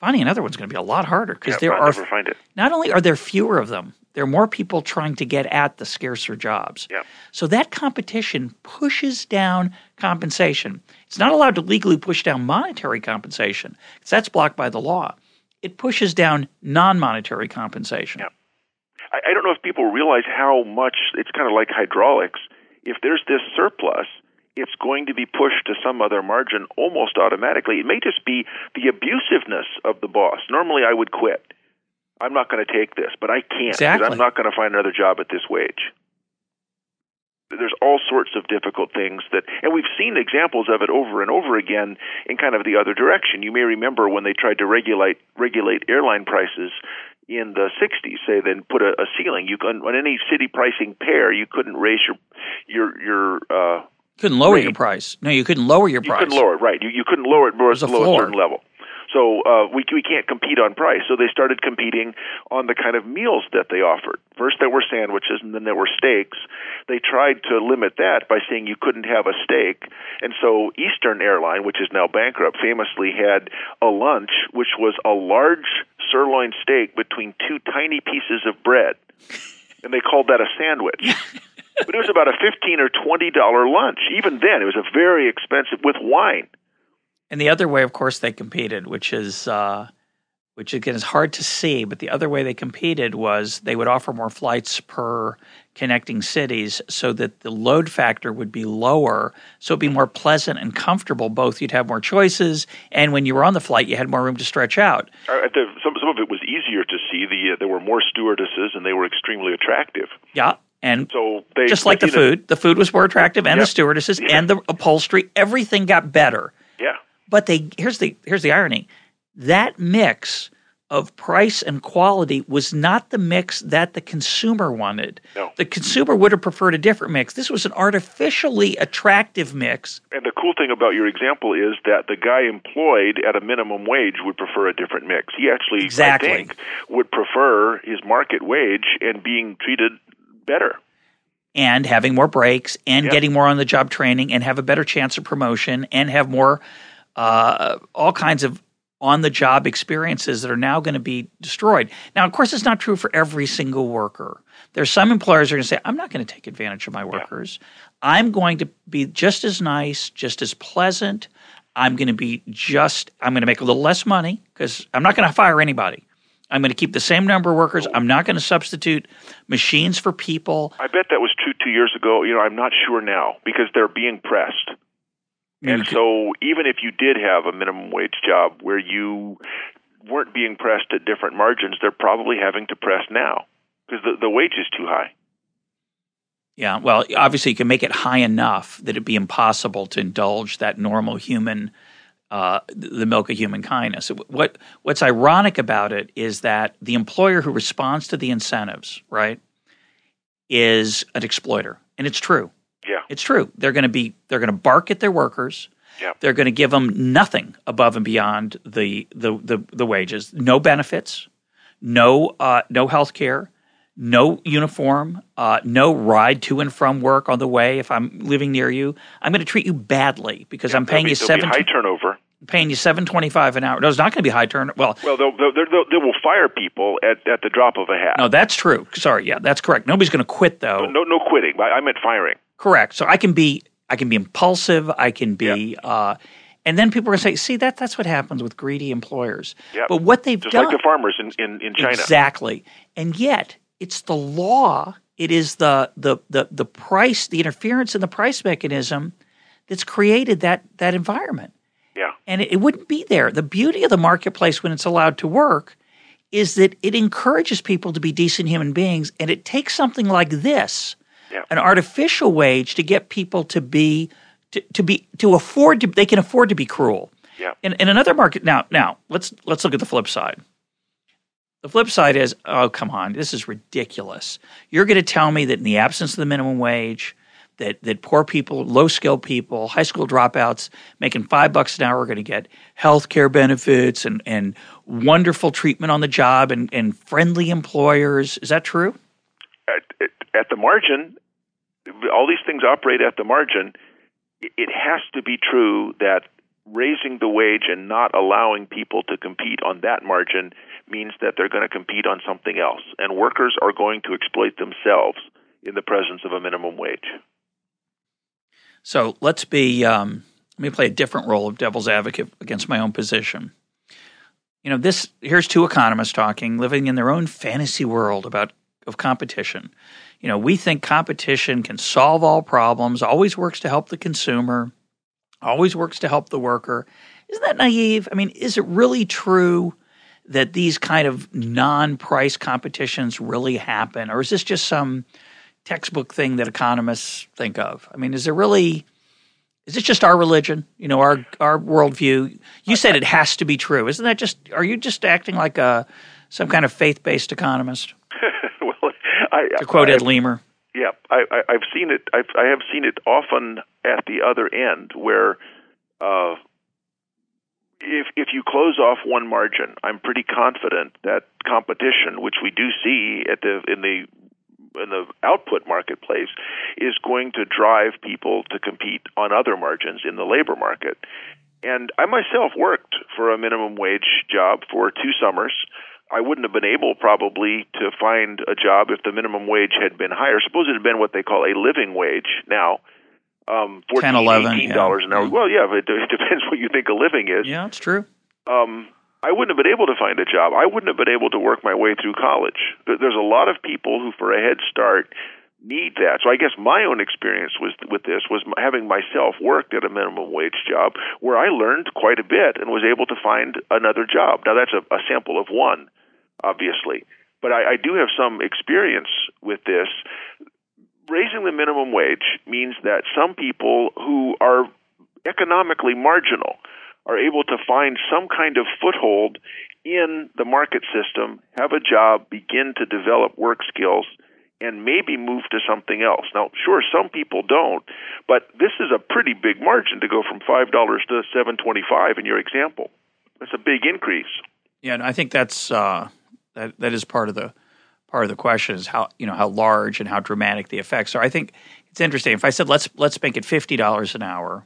Speaker 1: finding another one's going to be a lot harder because
Speaker 2: yeah,
Speaker 1: there
Speaker 2: I'll
Speaker 1: are not only are there fewer of them, there are more people trying to get at the scarcer jobs.
Speaker 2: Yeah.
Speaker 1: So that competition pushes down compensation. It's not allowed to legally push down monetary compensation because that's blocked by the law. It pushes down non-monetary compensation.
Speaker 2: Yeah. I, I don't know if people realize how much it's kind of like hydraulics. If there's this surplus, it's going to be pushed to some other margin almost automatically. It may just be the abusiveness of the boss. Normally, I would quit. I'm not going to take this, but I can't because
Speaker 1: exactly.
Speaker 2: I'm not going to find another job at this wage. There's all sorts of difficult things that, and we've seen examples of it over and over again in kind of the other direction. You may remember when they tried to regulate regulate airline prices in the 60s, say, then put a, a ceiling. You can on any city pricing pair, you couldn't raise your your your uh,
Speaker 1: couldn't lower
Speaker 2: rate.
Speaker 1: your price. No, you couldn't lower your
Speaker 2: you
Speaker 1: price.
Speaker 2: couldn't lower it, right? You you couldn't lower it below, below a certain level. So uh, we we can't compete on price. So they started competing on the kind of meals that they offered. First there were sandwiches, and then there were steaks. They tried to limit that by saying you couldn't have a steak, and so Eastern Airline, which is now bankrupt, famously had a lunch which was a large sirloin steak between two tiny pieces of bread, and they called that a sandwich. but it was about a fifteen or twenty dollar lunch. Even then, it was a very expensive with wine.
Speaker 1: And the other way, of course, they competed, which is uh, which again is hard to see, but the other way they competed was they would offer more flights per connecting cities so that the load factor would be lower, so it'd be more pleasant and comfortable. Both you'd have more choices, and when you were on the flight, you had more room to stretch out.
Speaker 2: Uh, the, some some of it was easier to see. The uh, there were more stewardesses, and they were extremely attractive.
Speaker 1: Yeah, and
Speaker 2: so they,
Speaker 1: just like the food, the food was more attractive, and
Speaker 2: yeah.
Speaker 1: the stewardesses,
Speaker 2: yeah.
Speaker 1: and the upholstery, everything got better.
Speaker 2: Yeah.
Speaker 1: But they here's the here's the irony. That mix of price and quality was not the mix that the consumer wanted.
Speaker 2: No.
Speaker 1: The consumer would have preferred a different mix. This was an artificially attractive mix.
Speaker 2: And the cool thing about your example is that the guy employed at a minimum wage would prefer a different mix. He actually,
Speaker 1: exactly.
Speaker 2: I think, would prefer his market wage and being treated better
Speaker 1: and having more breaks and
Speaker 2: Yeah.
Speaker 1: getting more on the job training and have a better chance of promotion and have more uh, all kinds of on the job experiences that are now going to be destroyed. Now, of course, it's not true for every single worker. There's some employers who are going to say, I'm not going to take advantage of my workers. I'm going to be just as nice, just as pleasant. I'm going to be just, I'm going to make a little less money because I'm not going to fire anybody. I'm going to keep the same number of workers. I'm not going to substitute machines for people.
Speaker 2: I bet that was true two years ago. You know, I'm not sure now because they're being pressed. And so, even if you did have a minimum wage job where you weren't being pressed at different margins, they're probably having to press now because the, the wage is too high.
Speaker 1: Yeah, well, obviously you can make it high enough that it'd be impossible to indulge that normal human, uh, the milk of human kindness. What What's ironic about it is that the employer who responds to the incentives, right, is an exploiter, and it's true.
Speaker 2: Yeah.
Speaker 1: It's true. They're going to be they're going to bark at their workers.
Speaker 2: Yeah.
Speaker 1: They're going to give them nothing above and beyond the the the, the wages. No benefits, no uh, no health care, no uniform, uh, no ride to and from work on the way. If I'm living near you, I'm going to treat you badly because I'm paying
Speaker 2: be,
Speaker 1: you seven
Speaker 2: high turnover.
Speaker 1: paying you seven twenty five an hour. No, it's not going to be high turnover. Well,
Speaker 2: Well, they'll, they'll, they'll, they will fire people at, at the drop of a hat.
Speaker 1: no, that's true. Sorry, yeah, that's correct. Nobody's going to quit though.
Speaker 2: no, no quitting. I, I meant firing.
Speaker 1: Correct. So I can be I can be impulsive. I can be, uh, and then people are going to say, "See, that that's what happens with greedy employers."
Speaker 2: Yep.
Speaker 1: But what they've
Speaker 2: Just
Speaker 1: done
Speaker 2: like the farmers in, in, in China.
Speaker 1: exactly, and yet it's the law. It is the the the the price, the interference in the price mechanism that's created that that environment.
Speaker 2: Yeah.
Speaker 1: And it, it wouldn't be there. The beauty of the marketplace when it's allowed to work is that it encourages people to be decent human beings, and it takes something like this
Speaker 2: Yeah.
Speaker 1: an artificial wage to get people to be to, to be to afford to they can afford to be cruel.
Speaker 2: Yeah.
Speaker 1: In, in another market now now let's let's look at the flip side. The flip side is, oh, come on, this is ridiculous. You're going to tell me that in the absence of the minimum wage, that, that poor people, low skilled people, high school dropouts making five bucks an hour are going to get health care benefits and, and wonderful treatment on the job and, and friendly employers. Is that true?
Speaker 2: At, at, at the margin, all these things operate at the margin. It has to be true that raising the wage and not allowing people to compete on that margin means that they're going to compete on something else. And workers are going to exploit themselves in the presence of a minimum wage.
Speaker 1: So let's be, um, let me play a different role of devil's advocate against my own position. You know, this here's two economists talking, living in their own fantasy world about of competition. You know, we think competition can solve all problems, always works to help the consumer, always works to help the worker. Isn't that naive? I mean, is it really true that these kind of non-price competitions really happen, or is this just some textbook thing that economists think of? I mean, is there really is this just our religion? You know, our our worldview. You said it has to be true. Isn't that just? Are you just acting like a some kind of faith based economist?
Speaker 2: well, I,
Speaker 1: to quote
Speaker 2: I,
Speaker 1: Ed Leamer.
Speaker 2: Yeah, I, I, have seen it. I've, I have seen it often at the other end, where uh, if if you close off one margin, I'm pretty confident that competition, which we do see at the in the in the output marketplace is going to drive people to compete on other margins in the labor market. And I myself worked for a minimum wage job for two summers. I wouldn't have been able probably to find a job if the minimum wage had been higher. Suppose it had been what they call a living wage now. Um, 14
Speaker 1: 10, 11,
Speaker 2: $18 yeah. an hour. Well, yeah, it, it depends what you think a living is.
Speaker 1: Yeah, it's true.
Speaker 2: Um, I wouldn't have been able to find a job. I wouldn't have been able to work my way through college. There's a lot of people who, for a head start, need that. So I guess my own experience was with this was having myself worked at a minimum wage job where I learned quite a bit and was able to find another job. Now that's a, a sample of one, obviously, but I, I do have some experience with this. Raising the minimum wage means that some people who are economically marginal are able to find some kind of foothold in the market system, have a job, begin to develop work skills, and maybe move to something else. Now, sure, some people don't, but this is a pretty big margin to go from five dollars to seven twenty-five in your example. That's a big increase.
Speaker 1: Yeah, and I think that's uh, that that is part of the part of the question is how you know how large and how dramatic the effects are. I think it's interesting. If I said let's let's make it fifty dollars an hour,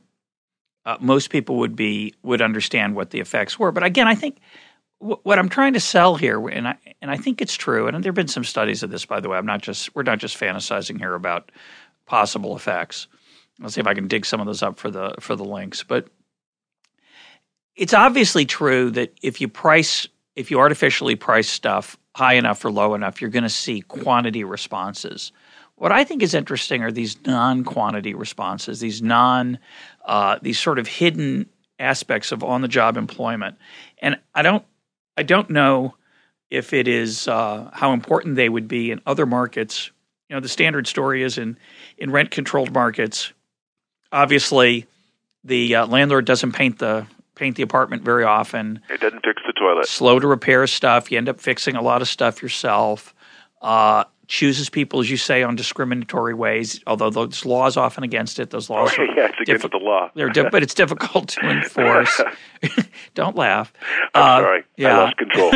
Speaker 1: uh, most people would be would understand what the effects were. But again, I think w- what I'm trying to sell here, and I and I think it's true, and there have been some studies of this, by the way. I'm not just we're not just fantasizing here about possible effects. Let's see if I can dig some of those up for the for the links. But it's obviously true that if you price if you artificially price stuff high enough or low enough, you're going to see quantity responses. What I think is interesting are these non-quantity responses, these non, uh, these sort of hidden aspects of on-the-job employment, and I don't, I don't know if it is uh, how important they would be in other markets. You know, the standard story is in in rent-controlled markets. Obviously, the uh, landlord doesn't paint the paint the apartment very often.
Speaker 2: It doesn't fix the toilet.
Speaker 1: Slow to repair stuff. You end up fixing a lot of stuff yourself. Uh, chooses people, as you say, on discriminatory ways. Although those laws often against it, those laws.
Speaker 2: Oh, yeah, it's against the law.
Speaker 1: They're di- but it's difficult to enforce. Don't laugh.
Speaker 2: I'm uh, sorry. Yeah. I lost control.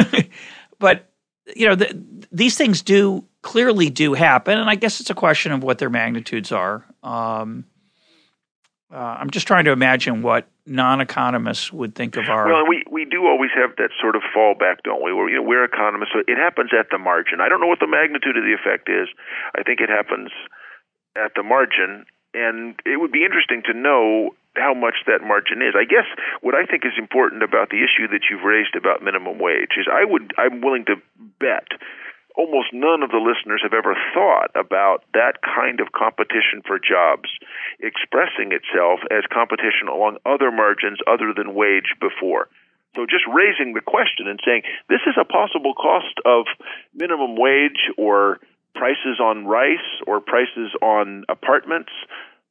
Speaker 1: but you know, the, these things do clearly do happen, and I guess it's a question of what their magnitudes are. Um, uh, I'm just trying to imagine what non-economists would think of our.
Speaker 2: Well, we we do always have that sort of fallback, don't we? Where you know we're economists, so it happens at the margin. I don't know what the magnitude of the effect is. I think it happens at the margin, and it would be interesting to know how much that margin is. I guess what I think is important about the issue that you've raised about minimum wage is I would I'm willing to bet almost none of the listeners have ever thought about that kind of competition for jobs expressing itself as competition along other margins other than wage before. So just raising the question and saying this is a possible cost of minimum wage or prices on rice or prices on apartments.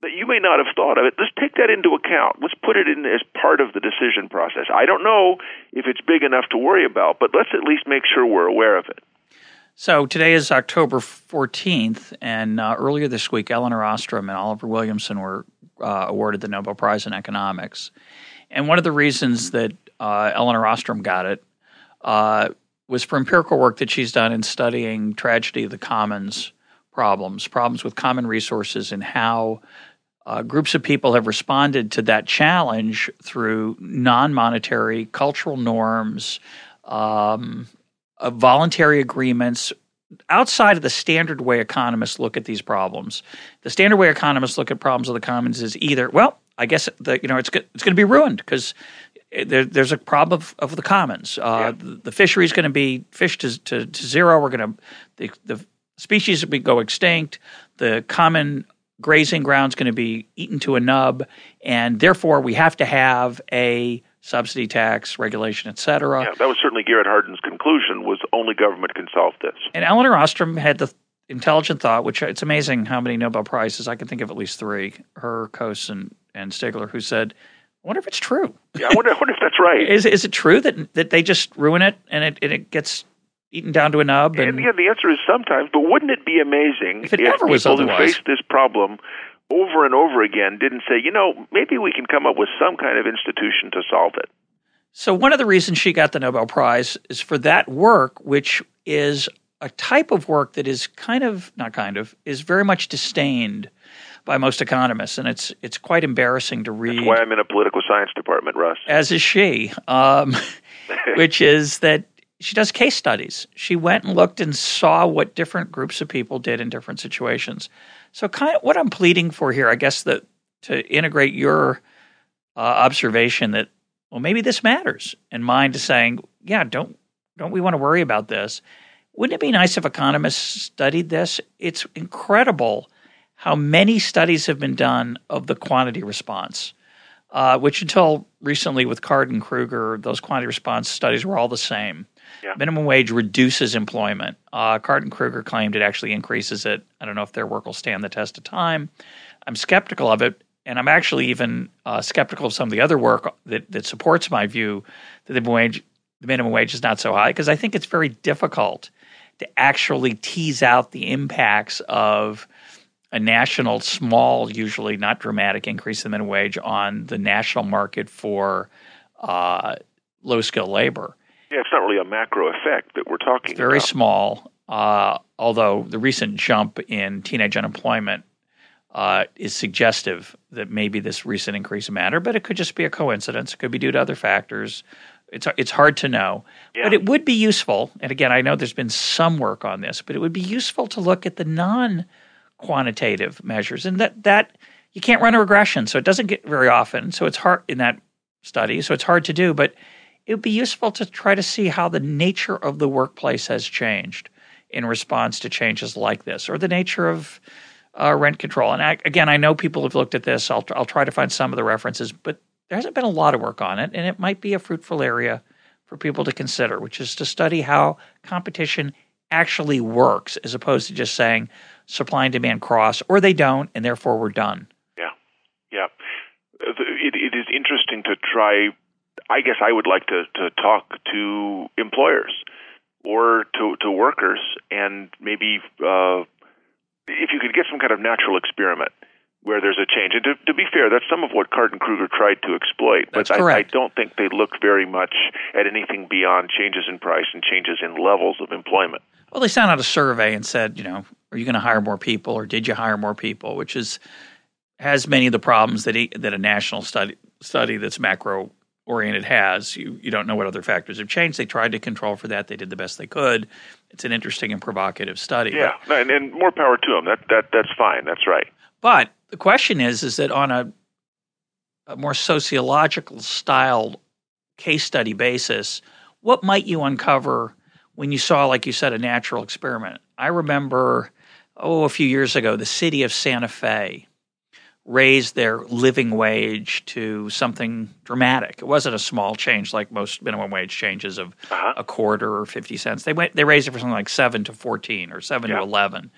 Speaker 2: that you may not have thought of it. Let's take that into account. Let's put it in as part of the decision process. I don't know if it's big enough to worry about, but let's at least make sure we're aware of it.
Speaker 1: So today is October 14th, and uh, earlier this week, Elinor Ostrom and Oliver Williamson were uh, awarded the Nobel Prize in Economics. And one of the reasons that uh, Elinor Ostrom got it uh, was for empirical work that she's done in studying tragedy of the commons problems, problems with common resources, and how uh, groups of people have responded to that challenge through non monetary cultural norms, um, uh, voluntary agreements. Outside of the standard way economists look at these problems, the standard way economists look at problems of the commons is either, well, I guess the, you know it's it's going to be ruined because there, there's a problem of, of the commons. Uh, yeah. the, the, fishery is going to be fished to, to, to zero. We're going to the, the species will go extinct. The common grazing ground is going to be eaten to a nub, and therefore we have to have a subsidy tax, regulation, et cetera.
Speaker 2: Yeah, that was certainly Garrett Hardin's conclusion was only government can solve this.
Speaker 1: And Elinor Ostrom had the intelligent thought, which it's amazing how many Nobel Prizes, I can think of at least three, her, Coase, and, and Stigler, who said, I wonder if it's true.
Speaker 2: Yeah, I wonder, I wonder if that's right.
Speaker 1: is, is it true that, that they just ruin it and it, and it gets eaten down to a nub?
Speaker 2: And, and yeah, the answer is sometimes, but wouldn't it be amazing
Speaker 1: if, it if
Speaker 2: people
Speaker 1: who
Speaker 2: face this problem over and over again didn't say, you know, maybe we can come up with some kind of institution to solve it?
Speaker 1: So, one of the reasons she got the Nobel Prize is for that work, which is a type of work that is kind of, not kind of, is very much disdained by most economists, and it's it's quite embarrassing to read.
Speaker 2: That's why I'm in a political science department, Russ.
Speaker 1: As is she, um, which is that she does case studies. She went and looked and saw what different groups of people did in different situations. So, kind of what I'm pleading for here, I guess, that to integrate your uh, observation that well, maybe this matters, and mine to saying, yeah, don't don't we want to worry about this? Wouldn't it be nice if economists studied this? It's incredible how many studies have been done of the quantity response, uh, which until recently with Card and Krueger, those quantity response studies were all the same. Yeah. Minimum wage reduces employment. Uh, Card and Krueger claimed it actually increases it. I don't know if their work will stand the test of time. I'm skeptical of it, and I'm actually even uh, skeptical of some of the other work that, that supports my view that the minimum wage, the minimum wage is not so high because I think it's very difficult to actually tease out the impacts of a national, small, usually not dramatic increase in the minimum wage on the national market for uh, low skill labor.
Speaker 2: Yeah, it's not really a macro effect that we're talking
Speaker 1: it's very
Speaker 2: about.
Speaker 1: small, uh, although the recent jump in teenage unemployment uh, is suggestive that maybe this recent increase in matter, but it could just be a coincidence. It could be due to other factors. It's it's hard to know,
Speaker 2: yeah.
Speaker 1: but it would be useful. And again, I know there's been some work on this, but it would be useful to look at the non quantitative measures, and that that you can't run a regression, so it doesn't get very often. So it's hard in that study, so it's hard to do, but it would be useful to try to see how the nature of the workplace has changed in response to changes like this, or the nature of uh, rent control. And I, again, I know people have looked at this. I'll I'll try to find some of the references, but there hasn't been a lot of work on it, and it might be a fruitful area for people to consider, which is to study how competition actually works, as opposed to just saying supply and demand cross, or they don't, and therefore we're done.
Speaker 2: Yeah, yeah. It, it is interesting to try. I guess I would like to, to talk to employers or to, to workers and maybe uh, if you could get some kind of natural experiment where there's a change. And to, to be fair, that's some of what Card and Krueger tried to exploit.
Speaker 1: That's
Speaker 2: but
Speaker 1: I,
Speaker 2: I, don't think they looked very much at anything beyond changes in price and changes in levels of employment.
Speaker 1: Well, they sent out a survey and said, you know, are you going to hire more people or did you hire more people? Which is has many of the problems that he, that a national study study that's macro oriented has. You you don't know what other factors have changed. They tried to control for that. They did the best they could. It's an interesting and provocative study.
Speaker 2: Yeah, but, and, and more power to them. That that that's fine. That's right.
Speaker 1: But the question is, is that on a, a more sociological style case study basis, what might you uncover when you saw, like you said, a natural experiment? I remember, oh, a few years ago, the city of Santa Fe raised their living wage to something dramatic. It wasn't a small change like most minimum wage changes of
Speaker 2: uh-huh.
Speaker 1: a quarter or 50 cents. They went they raised it from something like 7 to 14 or 7
Speaker 2: yeah.
Speaker 1: to 11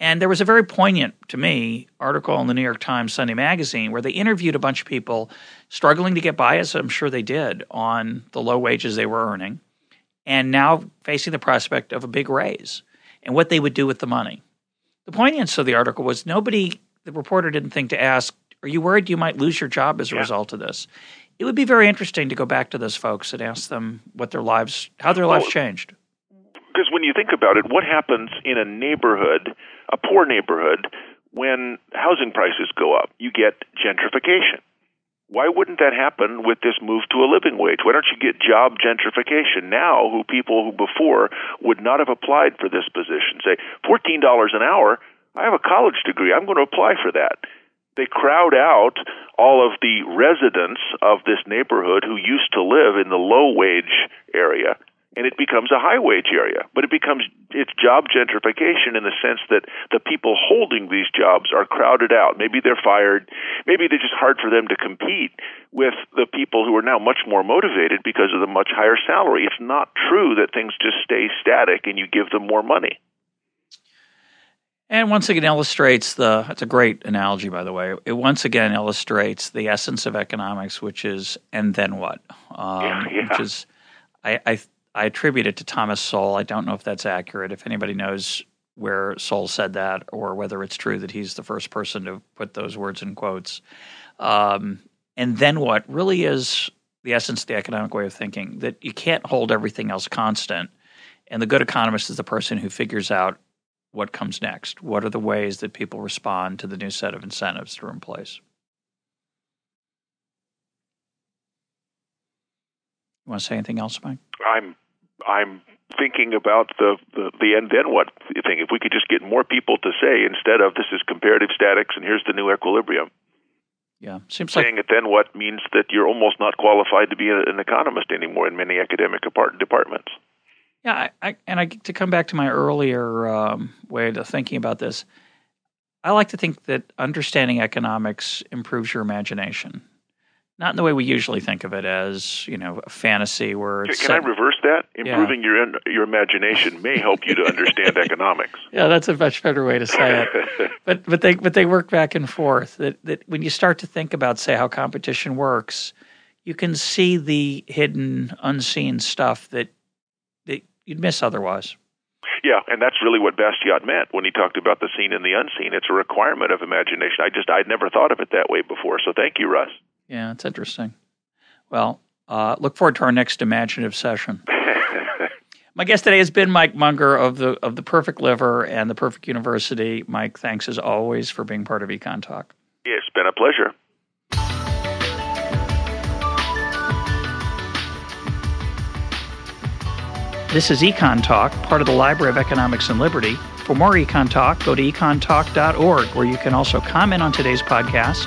Speaker 1: And there was a very poignant, to me, article in the New York Times Sunday Magazine where they interviewed a bunch of people struggling to get by, as I'm sure they did, on the low wages they were earning, and now facing the prospect of a big raise and what they would do with the money. The poignance of the article was nobody, the reporter didn't think to ask, Are you worried you might lose your job as a yeah. result of this? It would be very interesting to go back to those folks and ask them what their lives, how their lives changed.
Speaker 2: Because when you think about it, what happens in a neighborhood, a poor neighborhood, when housing prices go up? You get gentrification. Why wouldn't that happen with this move to a living wage? Why don't you get job gentrification? Now who people who before would not have applied for this position. Say $14 an hour, I have a college degree, I'm going to apply for that. They crowd out all of the residents of this neighborhood who used to live in the low wage area and it becomes a high wage area but it becomes it's job gentrification in the sense that the people holding these jobs are crowded out maybe they're fired maybe it's just hard for them to compete with the people who are now much more motivated because of the much higher salary it's not true that things just stay static and you give them more money
Speaker 1: and once again illustrates the, that's a great analogy, by the way. It once again illustrates the essence of economics, which is, and then what?
Speaker 2: Um, yeah, yeah.
Speaker 1: Which is, I, I, I attribute it to Thomas Sowell. I don't know if that's accurate. If anybody knows where Sowell said that or whether it's true that he's the first person to put those words in quotes. Um, and then what really is the essence of the economic way of thinking that you can't hold everything else constant. And the good economist is the person who figures out what comes next? What are the ways that people respond to the new set of incentives that are in place? You want to say anything else, Mike?
Speaker 2: I'm I'm thinking about the, the the and then what thing. If we could just get more people to say instead of this is comparative statics and here's the new equilibrium.
Speaker 1: Yeah, seems
Speaker 2: saying
Speaker 1: like
Speaker 2: it then what means that you're almost not qualified to be an economist anymore in many academic departments.
Speaker 1: Yeah, I, I, and I, to come back to my earlier um, way of thinking about this, I like to think that understanding economics improves your imagination. Not in the way we usually think of it as, you know, a fantasy where.
Speaker 2: Can, I reverse that? Improving yeah. your your imagination may help you to understand economics.
Speaker 1: Yeah, that's a much better way to say it. but but they but they work back and forth. That that when you start to think about, say, how competition works, you can see the hidden, unseen stuff that that you'd miss otherwise.
Speaker 2: Yeah, and that's really what Bastiat meant when he talked about the seen and the unseen. It's a requirement of imagination. I just I'd never thought of it that way before. So thank you, Russ.
Speaker 1: Yeah, it's interesting. Well, uh, look forward to our next imaginative session. My guest today has been Mike Munger of the of the Perfect Liver and the Perfect University. Mike, thanks as always for being part of Econ Talk.
Speaker 2: It's been a pleasure.
Speaker 1: This is Econ Talk, part of the Library of Economics and Liberty. For more Econ Talk, go to econtalk.org, where you can also comment on today's podcast